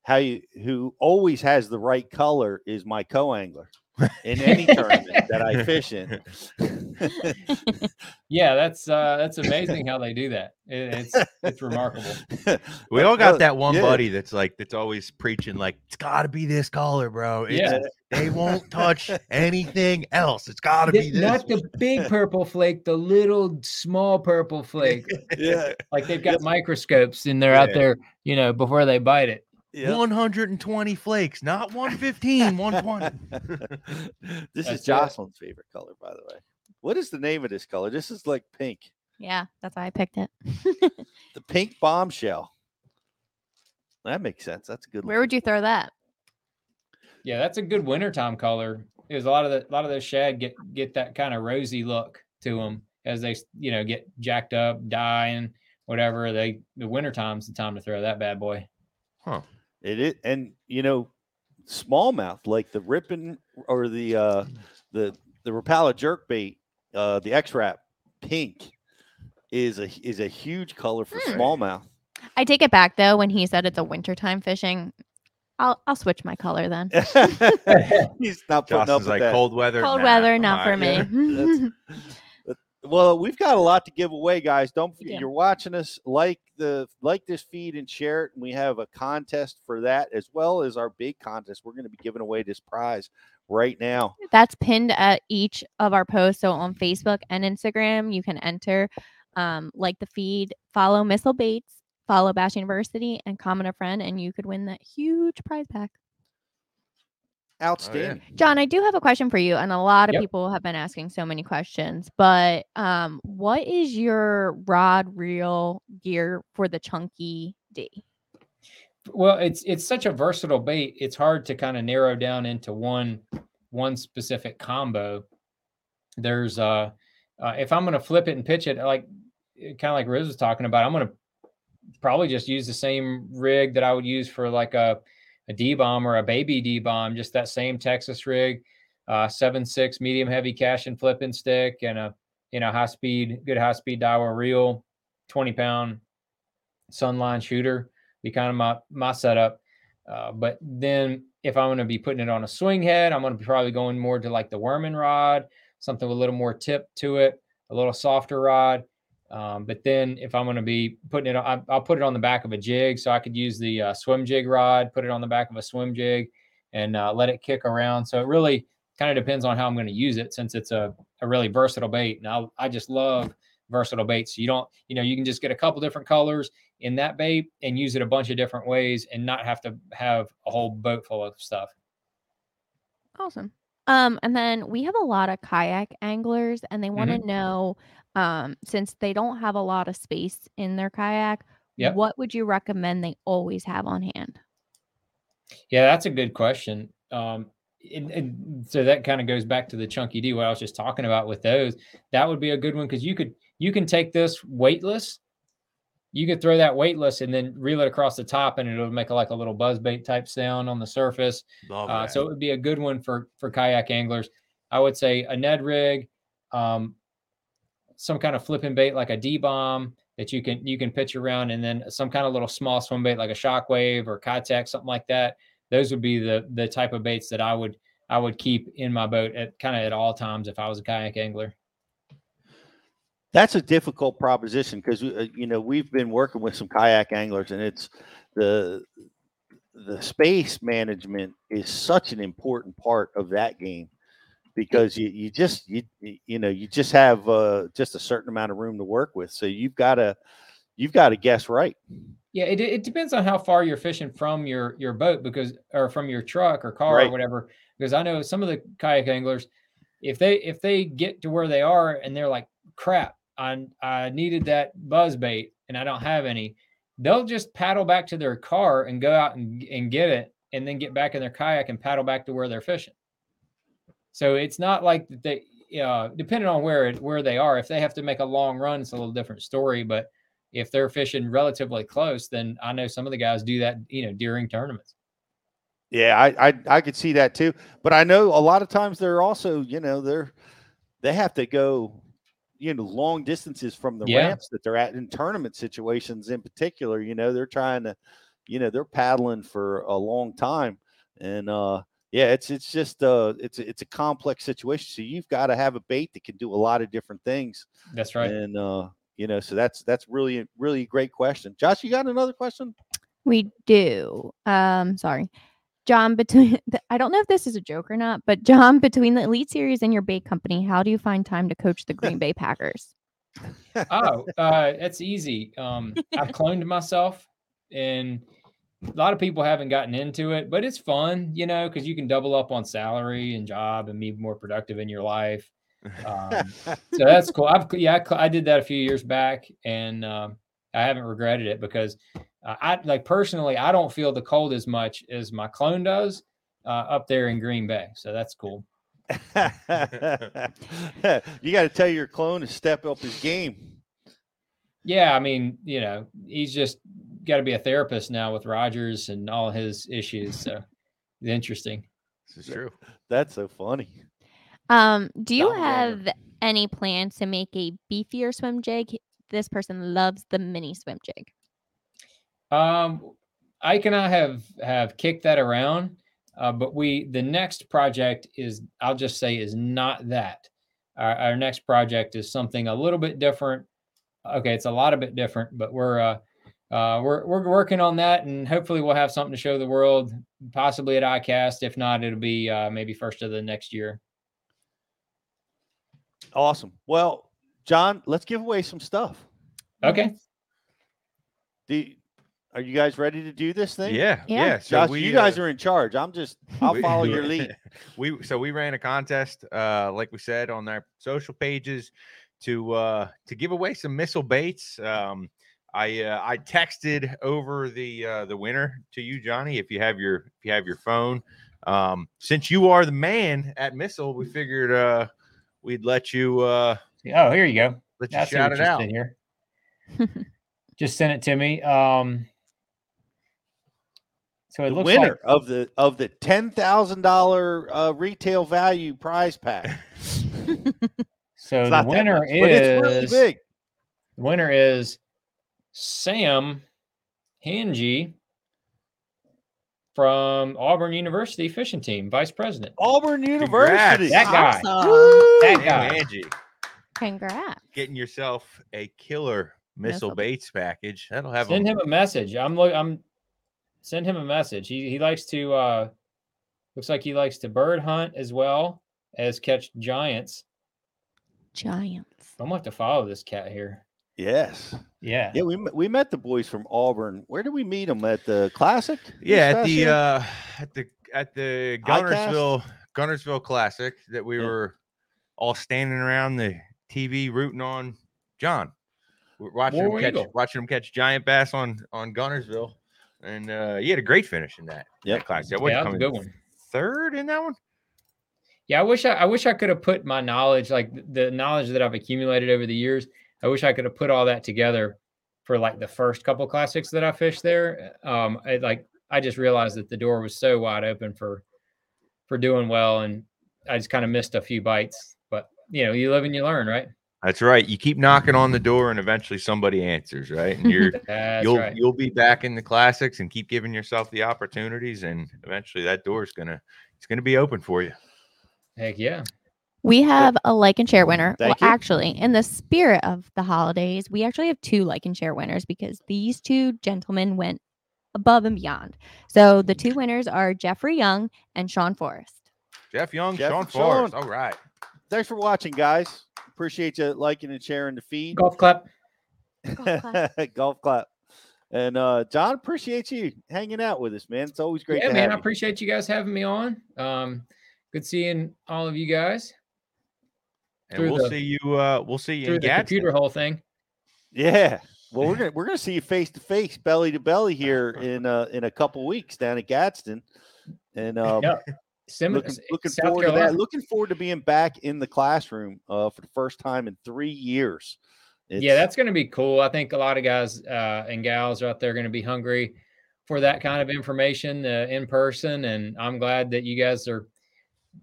how you, who always has the right color is my co-angler in any tournament that I fish in.
Yeah, that's uh that's amazing how they do that. It, it's it's remarkable.
We all got that one
yeah.
buddy that's like that's always preaching like it's got to be this color, bro. It's,
Yeah.
They won't touch anything else. It's got to be this.
not the big purple flake, the little small purple flake.
yeah.
Like they've got microscopes and they're out there, you know, before they bite it.
120 flakes, not 115, 120.
this
That's
is
it.
Jocelyn's favorite color, by the way. What is the name of this color? This is like pink.
Yeah, that's why I picked it.
The pink bombshell. That makes sense. That's a good
Where would you throw that?
Yeah, that's a good wintertime color. Because a lot of the a lot of those shad get get that kind of rosy look to them as they you know get jacked up, dying, whatever. They the wintertime's the time to throw that bad boy.
Huh.
It is, and you know, smallmouth like the ripping or the uh the the Rapala jerk bait, uh the X-Rap pink is a is a huge color for
Hmm.
smallmouth.
I take it back though when he said it's a wintertime fishing. I'll I'll switch my color then.
He's not putting
Josh
up
is
with
like
that.
cold weather.
Cold
Nah,
weather, not for
on.
me.
Well, we've got a lot to give away, guys. Don't forget
do.
you're watching us. Like the like this feed and share it. And we have a contest for that as well as our big contest. We're going to be giving away this prize right now.
That's pinned at each of our posts. So on Facebook and Instagram, you can enter, um, like the feed, follow Missile Baits, follow Bass University, and comment a friend, and you could win that huge prize pack.
Outstanding.
John, I do have a question for you, and a lot of
Yep.
people have been asking so many questions. But um, what is your rod reel gear for the chunky D?
Well, it's it's such a versatile bait. It's hard to kind of narrow down into one one specific combo. There's uh, uh if I'm going to flip it and pitch it like kind of like Riz was talking about, I'm going to probably just use the same rig that I would use for like a a D bomb or a baby D bomb, just that same Texas rig, uh, seven six medium heavy Cashion flipping stick, and a you know high speed, good high speed Daiwa reel, twenty pound sunline shooter be kind of my my setup. Uh, but then if I'm going to be putting it on a swing head, I'm going to be probably going more to like the Werman rod, something with a little more tip to it, a little softer rod. Um, but then if I'm going to be putting it, on, I- I'll put it on the back of a jig, so I could use the uh, swim jig rod, put it on the back of a swim jig, and uh, let it kick around. So it really kind of depends on how I'm going to use it, since it's a, a really versatile bait. And I I just love versatile baits. You don't, you know, you can just get a couple different colors in that bait and use it a bunch of different ways and not have to have a whole boat full of stuff.
Awesome. Um, and then we have a lot of kayak anglers, and they want to
Mm-hmm.
know, um, since they don't have a lot of space in their kayak,
Yep.
what would you recommend they always have on hand?
Yeah, that's a good question. Um, and, and so that kind of goes back to the chunky D, what I was just talking about with those. That would be a good one because you could you can take this weightless, you could throw that weightless and then reel it across the top, and it'll make a, like a little buzz bait type sound on the surface. Uh, so it would be a good one for for kayak anglers. I would say a Ned rig, um, some kind of flipping bait like a D bomb that you can you can pitch around, and then some kind of little small swim bait like a shockwave or Keitech, something like that. Those would be the the type of baits that I would I would keep in my boat at kind of at all times if I was a kayak angler.
That's a difficult proposition because uh, you know we've been working with some kayak anglers, and it's the the space management is such an important part of that game because you, you just you you- know you just have uh, just a certain amount of room to work with, so you've got to you've got to guess right.
Yeah, it, it depends on how far you're fishing from your your boat because or from your truck or car
Right.
or whatever. Because I know some of the kayak anglers, if they if they get to where they are and they're like, crap, I I needed that buzz bait and I don't have any, they'll just paddle back to their car and go out and, and get it and then get back in their kayak and paddle back to where they're fishing. So it's not like that they uh depending on where it, where they are. If they have to make a long run, it's a little different story. But if they're fishing relatively close, then I know some of the guys do that, you know, during tournaments.
Yeah, I, I I could see that too. But I know a lot of times they're also, you know, they're they have to go, you know, long distances from the
Yeah.
ramps that they're at in tournament situations in particular. You know, they're trying to, you know, they're paddling for a long time. And uh yeah, it's it's just uh it's a- it's a complex situation. So you've got to have a bait that can do a lot of different things.
That's right.
And uh, you know, so that's that's really really a great question. Josh, you got another question?
We do. Um, sorry. John, between the, I don't know if this is a joke or not, but John, between the Elite Series and your bait company, how do you find time to coach the Green Bay Packers?
oh, uh, it's easy. Um, I've cloned myself, and a lot of people haven't gotten into it, but it's fun, you know, because you can double up on salary and job and be more productive in your life. Um, so that's cool. I've yeah, I, I, did that a few years back, and um, I haven't regretted it because uh, I like personally, I don't feel the cold as much as my clone does uh, up there in Green Bay. So that's cool.
you got to tell your clone to step up his game.
Yeah, I mean, you know, he's just got to be a therapist now with Rogers and all his issues. So it's interesting.
This is true.
That's so funny.
Um, do you have any plans to make a beefier swim jig? This person loves the mini swim jig.
Um, Ike and I have have kicked that around, uh, but we the next project is I'll just say is not that. Our, our next project is something a little bit different. Okay, it's a lot of bit different, but we're uh, uh, we're we're working on that, and hopefully we'll have something to show the world, possibly at ICAST. If not, it'll be uh, maybe first of the next year.
Awesome. Well, John, let's give away some stuff.
Okay.
Do are you guys ready to do this thing?
Yeah, yeah. yeah.
So Josh, we, you guys uh, are in charge. I'm just I'll we, follow your lead.
we so we ran a contest, uh, like we said on our social pages, to uh to give away some missile baits. Um, I uh, I texted over the uh, the winner to you, Johnny. If you have your if you have your phone, um, since you are the man at Missile, we figured uh, we'd let you. Uh,
oh, here you go.
Let you shout it out
here. Just send it to me. Um, so it
the
looks
winner
like
of the of the ten thousand uh, retail value prize pack.
so the winner much, is really big. The winner is Sam Hangy from Auburn University fishing team, vice president.
Auburn University.
That guy.
Awesome.
That guy.
Angie.
Congrats.
Getting yourself a killer missile, missile. baits package. That'll have
send him a message. I'm look I'm send him a message. He he likes to uh looks like he likes to bird hunt as well as catch giants.
Giants.
I'm gonna have to follow this cat here.
Yes.
Yeah.
Yeah, we we met the boys from Auburn. Where did we meet them at the Classic?
Yeah, at the uh at the at the Guntersville Gunnersville Classic that we yeah. were all standing around the TV rooting on John. We're watching him catch watching him catch giant bass on on Guntersville, And uh he had a great finish in that,
yep.
that class. That
yeah, that's a good one.
Third in that one.
Yeah, I wish I, I wish I could have put my knowledge, like the knowledge that I've accumulated over the years, I wish I could have put all that together for like the first couple classics that I fished there. Um, I, like I just realized that the door was so wide open for for doing well, and I just kind of missed a few bites. But you know, you live and you learn, right?
That's right. You keep knocking on the door, and eventually somebody answers, right? And you're you'll
right.
you'll be back in the classics and keep giving yourself the opportunities, and eventually that door is gonna it's gonna be open for you.
Heck yeah.
We have a like and share winner.
Thank
well,
you.
actually, in the spirit of the holidays, we actually have two like and share winners because these two gentlemen went above and beyond. So the two winners are Jeffrey Young and Sean Forrest.
Jeff Young,
Jeff
Sean
and Sean.
Forrest. All right.
Thanks for watching, guys. Appreciate you liking and sharing the feed.
Golf clap.
Golf clap.
Golf clap. And uh John, appreciate you hanging out with us, man. It's always great.
Yeah,
to
man.
have
I
you.
appreciate you guys having me on. Um, good seeing all of you guys.
And we'll
the-
see you uh we'll see you
through
in
the
Gadsden.
computer whole thing.
Yeah. Well, we're gonna we're gonna see you face to face, belly to belly here in uh in a couple weeks down at Gadsden, and um,
Yeah. Sim-
looking, looking
South
forward to that. Looking forward to being back in the classroom uh, for the first time in three years.
yeah, that's going to be cool. I think a lot of guys uh, and gals out there are going to be hungry for that kind of information uh, in person, and I'm glad that you guys are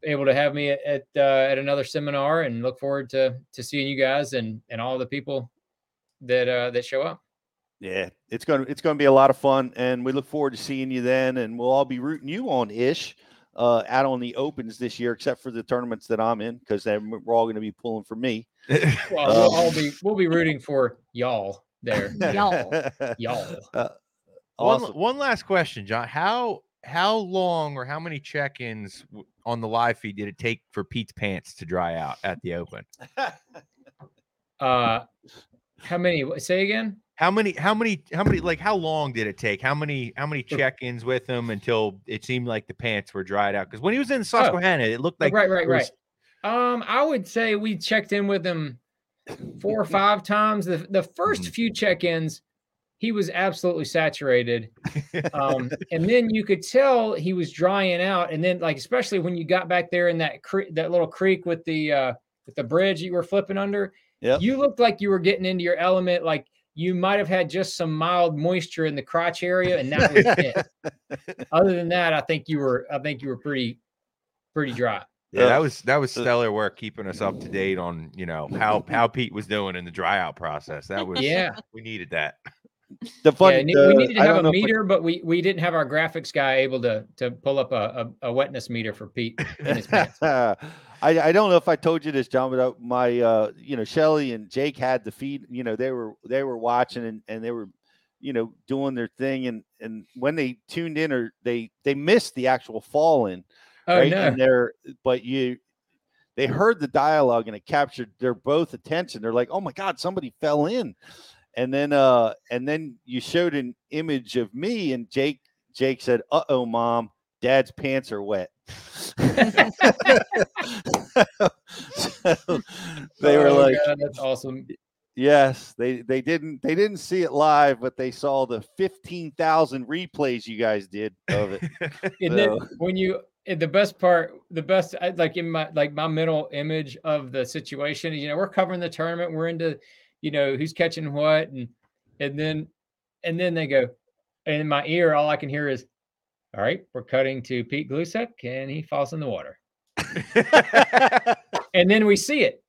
able to have me at at, uh, at another seminar, and look forward to to seeing you guys and and all the people that uh, that show up.
Yeah, it's gonna it's gonna be a lot of fun, and we look forward to seeing you then. And we'll all be rooting you on ish uh, out on the opens this year, except for the tournaments that I'm in, because then we're all going to be pulling for me.
Well, we'll all be we'll be rooting for y'all there,
Y'all.
y'all.
Uh,
One,
awesome.
one last question, John. How how long or how many check-ins w- on the live feed did it take for Pete's pants to dry out at the Open?
Uh, how many? Say again.
How many? How many? How many? Like how long did it take? How many? How many check-ins with him until it seemed like the pants were dried out? Because when he was in Susquehanna, it looked
Oh,
like
right, right,
there
right. Um, I would say we checked in with him four or five times. The the first few check-ins, he was absolutely saturated. Um, and then you could tell he was drying out. And then, like, especially when you got back there in that creek, that little creek with the uh with the bridge you were flipping under,
Yep.
you looked like you were getting into your element. Like you might have had just some mild moisture in the crotch area, and that was it. Other than that, I think you were I think you were pretty pretty dry.
Yeah, that was that was stellar work keeping us up to date on you know how how Pete was doing in the dry out process. That was
Yeah.
we needed that.
The
Yeah,
funny,
ne-
uh,
we needed to have a
know if I-
meter, but we we didn't have our graphics guy able to to pull up a, a, a wetness meter for Pete.
I, I don't know if I told you this, John, but uh, my uh, you know Shelly and Jake had the feed. You know they were they were watching and, and they were you know doing their thing and and when they tuned in or they they missed the actual fall in.
Oh,
right?
no.
And they're but you they heard the dialogue and it captured their both attention. They're like, oh my god, somebody fell in. And then uh and then you showed an image of me and Jake Jake said, uh oh mom, dad's pants are wet. So they were
Oh,
like
God, that's awesome.
yes they they didn't they didn't see it live but they saw the 15,000 replays you guys did of it
And then when you and the best part, the best like in my like my mental image of the situation, you know, we're covering the tournament, we're into, you know, who's catching what, and and then and then they go, and in my ear, all I can hear is, all right, we're cutting to Pete Gluszek, and he falls in the water. and then we see it.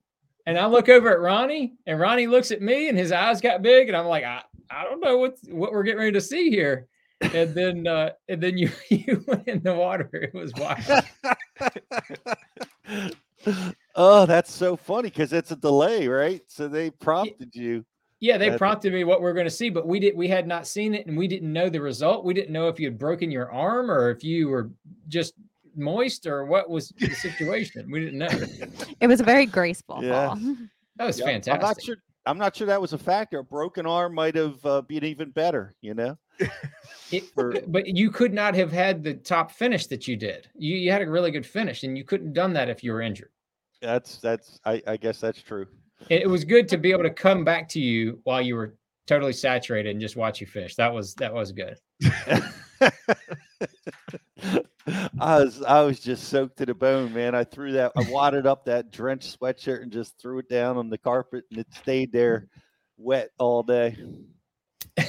And I look over at Ronnie, and Ronnie looks at me, and his eyes got big, and I'm like, I, I don't know what what we're getting ready to see here. And then uh, and then you you went in the water. It was wild.
oh that's so funny because it's a delay right so they prompted you
Yeah, they
That-
prompted me what we are going to see, but we did we had not seen it, and we didn't know the result. We didn't know if you had broken your arm or if you were just moist or what was the situation. We didn't know.
It was a very graceful
Yeah.
fall.
That was
Yeah, i'm not sure i'm not sure that was a factor a broken arm might have uh, been even better you know
It- but you could not have had the top finish that you did. You, you had a really good finish, and you couldn't have done that if you were injured.
That's that's i, I guess that's true
It, it was good to be able to come back to you while you were totally saturated and just watch you fish. That was that was good.
I was I was just soaked to the bone, man. I threw that I wadded up that drenched sweatshirt and just threw it down on the carpet and it stayed there wet all day.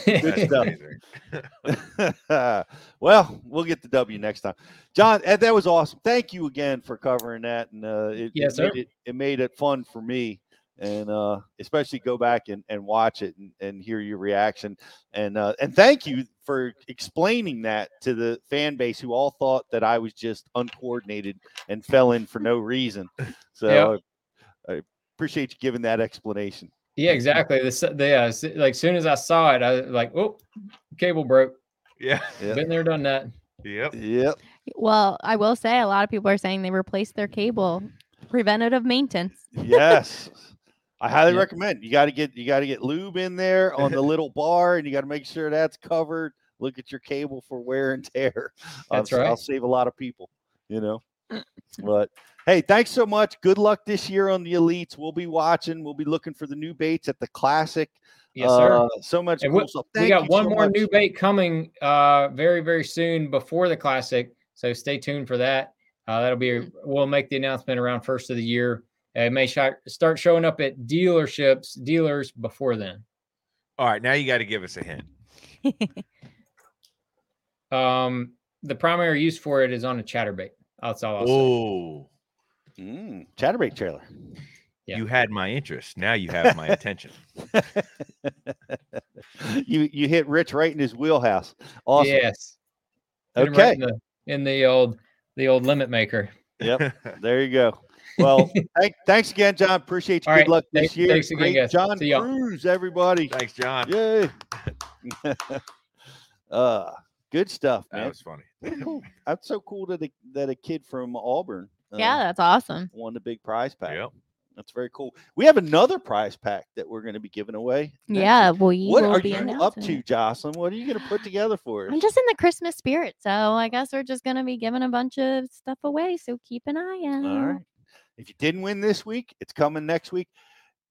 Good stuff. well, we'll get the W next time. John, Ed, that was awesome. Thank you again for covering that. And uh, it,
Yes,
it,
sir.
made it, it made it fun for me. And uh, especially go back and, and watch it and, and hear your reaction. And uh, and thank you for explaining that to the fan base who all thought that I was just uncoordinated and fell in for no reason. So I, I appreciate you giving that explanation.
Yeah, exactly. The, s- the uh, like soon as I saw it, I was like, oh, cable broke.
Yeah.
Been there, done that.
Yep.
Yep.
Well, I will say a lot of people are saying they replaced their cable. Preventative maintenance.
yes i highly
Yeah.
recommend you got to get you got to get lube in there on the little bar and you got to make sure that's covered look at your cable for wear and tear Um,
That's
so i'll
right.
save a lot of people you know but hey thanks so much. Good luck this year on the elites. We'll be watching. We'll be looking for the new baits at the classic.
Yes, sir.
Uh, so much cool
we,
stuff.
we got
you
one
so
more
much.
new bait coming uh very very soon before the classic so stay tuned for that. Uh that'll be we'll make the announcement around first of the year. It may sh- start showing up at dealerships dealers before then.
All right, now you got to give us a hint.
um the primary use for it is on a chatterbait. That's all I'll say.
Mm, chatterbait trailer.
You had my interest. Now you have my attention.
you you hit rich right in his wheelhouse awesome
yes Hit 'em right
okay
in the, in the old the old limit maker
Yep. There you go. Well, thank, thanks again, John. Appreciate you.
All
Good
right.
luck this
Thanks-
year.
thanks again,
Great
guys.
John
See y'all.
Crews, everybody.
Thanks, John.
Yay. uh, Good stuff, man.
That
man.
was funny.
Very cool. That's so cool that a, that a kid from Auburn.
Yeah, um, that's awesome.
Won the big prize pack.
Yep.
That's very cool. We have another prize pack that we're going to be giving away.
Yeah,
well,
we
What
will
are
be
you up to. Jocelyn? What are you going to put together for us?
I'm just in the Christmas spirit, so I guess we're just gonna be giving a bunch of stuff away. So keep an eye out.
All right. If you didn't win this week, it's coming next week.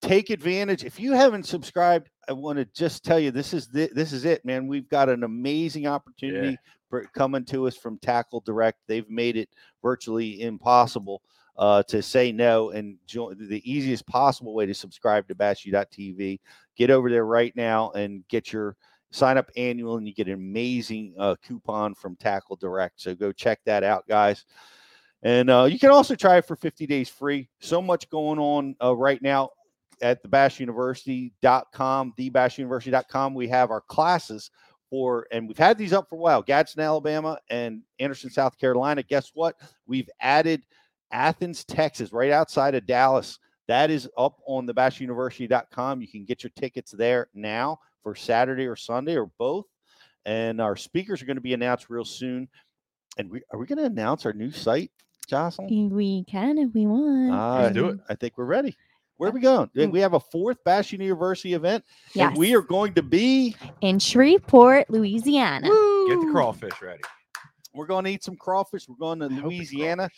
Take advantage. If you haven't subscribed, I want to just tell you this is the, this is it, man. We've got an amazing opportunity for coming to us from Tackle Direct. They've made it virtually impossible uh, to say no, and join the easiest possible way to subscribe to BassU.tv. Get over there right now and get your sign up annual, and you get an amazing uh, coupon from Tackle Direct. So go check that out, guys. And uh, you can also try it for 50 days free. So much going on uh, right now at the bassuniversity.com, thebassuniversity.com. We have our classes for, and we've had these up for a while Gadsden, Alabama, and Anderson, South Carolina. Guess what? We've added Athens, Texas, right outside of Dallas. That is up on the bassuniversity.com. You can get your tickets there now for Saturday or Sunday or both. And our speakers are going to be announced real soon. And we are we going to announce our new site, Jocelyn?
We can if we want.
Uh,
do it.
I think we're ready. Where are we going?
Mm.
We have a fourth Bass University event, and we are going to be.
in Shreveport, Louisiana.
Get the crawfish ready.
We're going to eat some crawfish. We're going to Louisiana,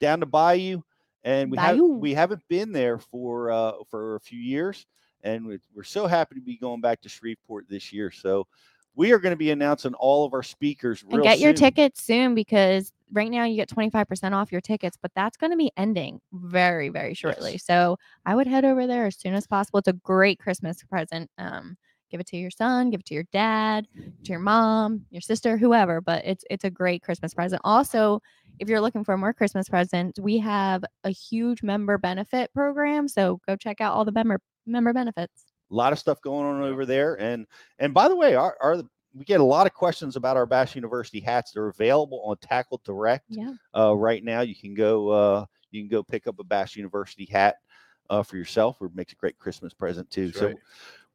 down to Bayou, and we Have, we haven't been there for uh, for a few years, and we're so happy to be going back to Shreveport this year. So we are going to be announcing all of our speakers.
And get your tickets soon because right now you get 25% off your tickets, but that's going to be ending very, very shortly. So I would head over there as soon as possible. It's a great Christmas present. Um, give it to your son, give it to your dad, to your mom, your sister, whoever. But it's it's a great Christmas present. Also, if you're looking for more Christmas presents, we have a huge member benefit program. So go check out all the member member benefits.
A lot of stuff going on over there and and by the way our, our we get a lot of questions about our bass university hats. They're available on tackle direct
Yeah.
uh, right now. You can go uh, you can go pick up a bass university hat uh, for yourself it makes a great christmas present too.
That's
so
right.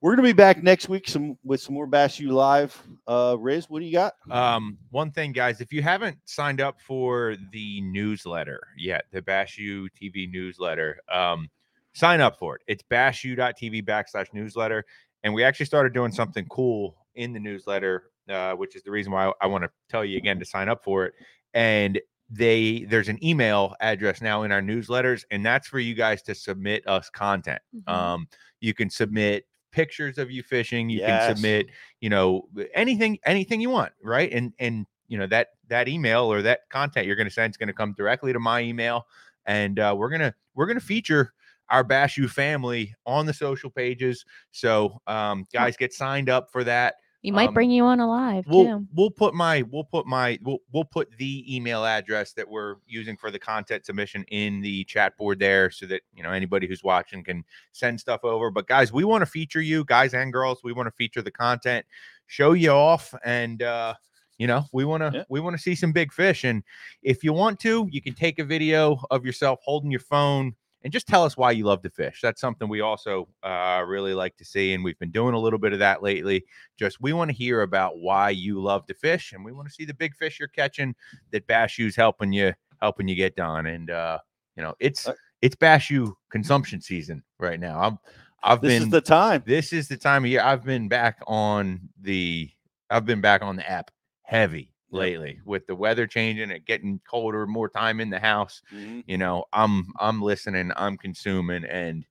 we're going to be back next week some with some more bass u live uh riz what do you got?
Um, one thing, guys, if you haven't signed up for the newsletter yet, the BassU TV newsletter, um, sign up for it. It's bassu.tv backslash newsletter. And we actually started doing something cool in the newsletter, uh, which is the reason why I, want to tell you again to sign up for it. And they there's an email address now in our newsletters, and that's for you guys to submit us content. Um, you can submit pictures of you fishing, you
Yes.
can submit you know anything anything you want right and and you know that that email or that content you're going to send is going to come directly to my email and uh, we're gonna we're gonna feature our bassu family on the social pages so um guys get signed up for that
You might
Um,
bring you on alive
we'll
too.
we'll put my we'll put my we'll, we'll put the email address that we're using for the content submission in the chat board there so that you know anybody who's watching can send stuff over. But guys we want to feature you guys and girls we want to feature the content show you off and uh you know we want to we want to see some big fish and if you want to you can take a video of yourself holding your phone and just tell us why you love to fish. That's something we also uh, really like to see, and we've been doing a little bit of that lately. Just we want to hear about why you love to fish, and we want to see the big fish you're catching that BassU's helping you helping you get done. And uh, you know, it's it's BassU consumption season right now. I'm I've
This is the time.
This is the time of year. I've been back on the I've been back on the app heavy lately with the weather changing and getting colder, more time in the house.
Mhm.
You know, I'm I'm listening, I'm consuming, and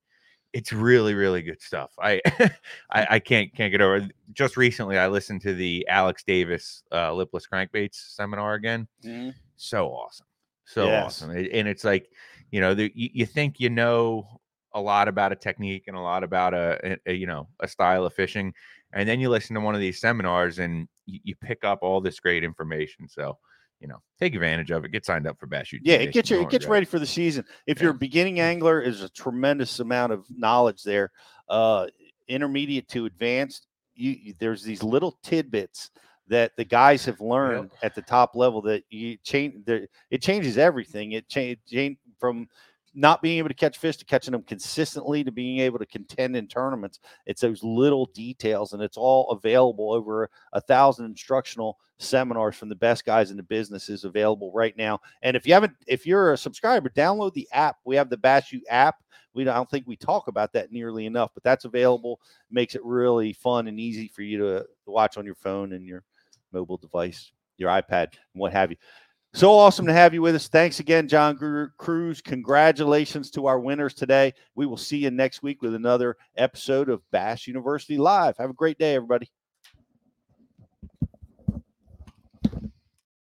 it's really really good stuff. I I, I can't can't get over. it. Just recently, I listened to the Alex Davis uh, lipless crankbaits seminar again.
Mhm.
So awesome, so
Yes.
awesome, It- and it's like you know, the, you, you think you know a lot about a technique and a lot about a, a- a, you know a style of fishing, and then you listen to one of these seminars and you, pick up all this great information. So you know, take advantage of it. Get signed up for BassU TV.
Yeah, it gets you it gets ready for the season. If you're a beginning angler, is a tremendous amount of knowledge there. Uh, intermediate to advanced, you, there's these little tidbits that the guys have learned at the top level that you change. The, it changes everything. It change change from not being able to catch fish to catching them consistently to being able to contend in tournaments. It's those little details, and it's all available over a thousand instructional seminars from the best guys in the business is available right now. And if you haven't, if you're a subscriber, download the app. We have the Bass U app. We don't, I don't think we talk about that nearly enough, but that's available. Makes it really fun and easy for you to, to watch on your phone and your mobile device, your iPad, and what have you. So awesome to have you with us. Thanks again, John Crews. Congratulations to our winners today. We will see you next week with another episode of Bass University Live. Have a great day, everybody.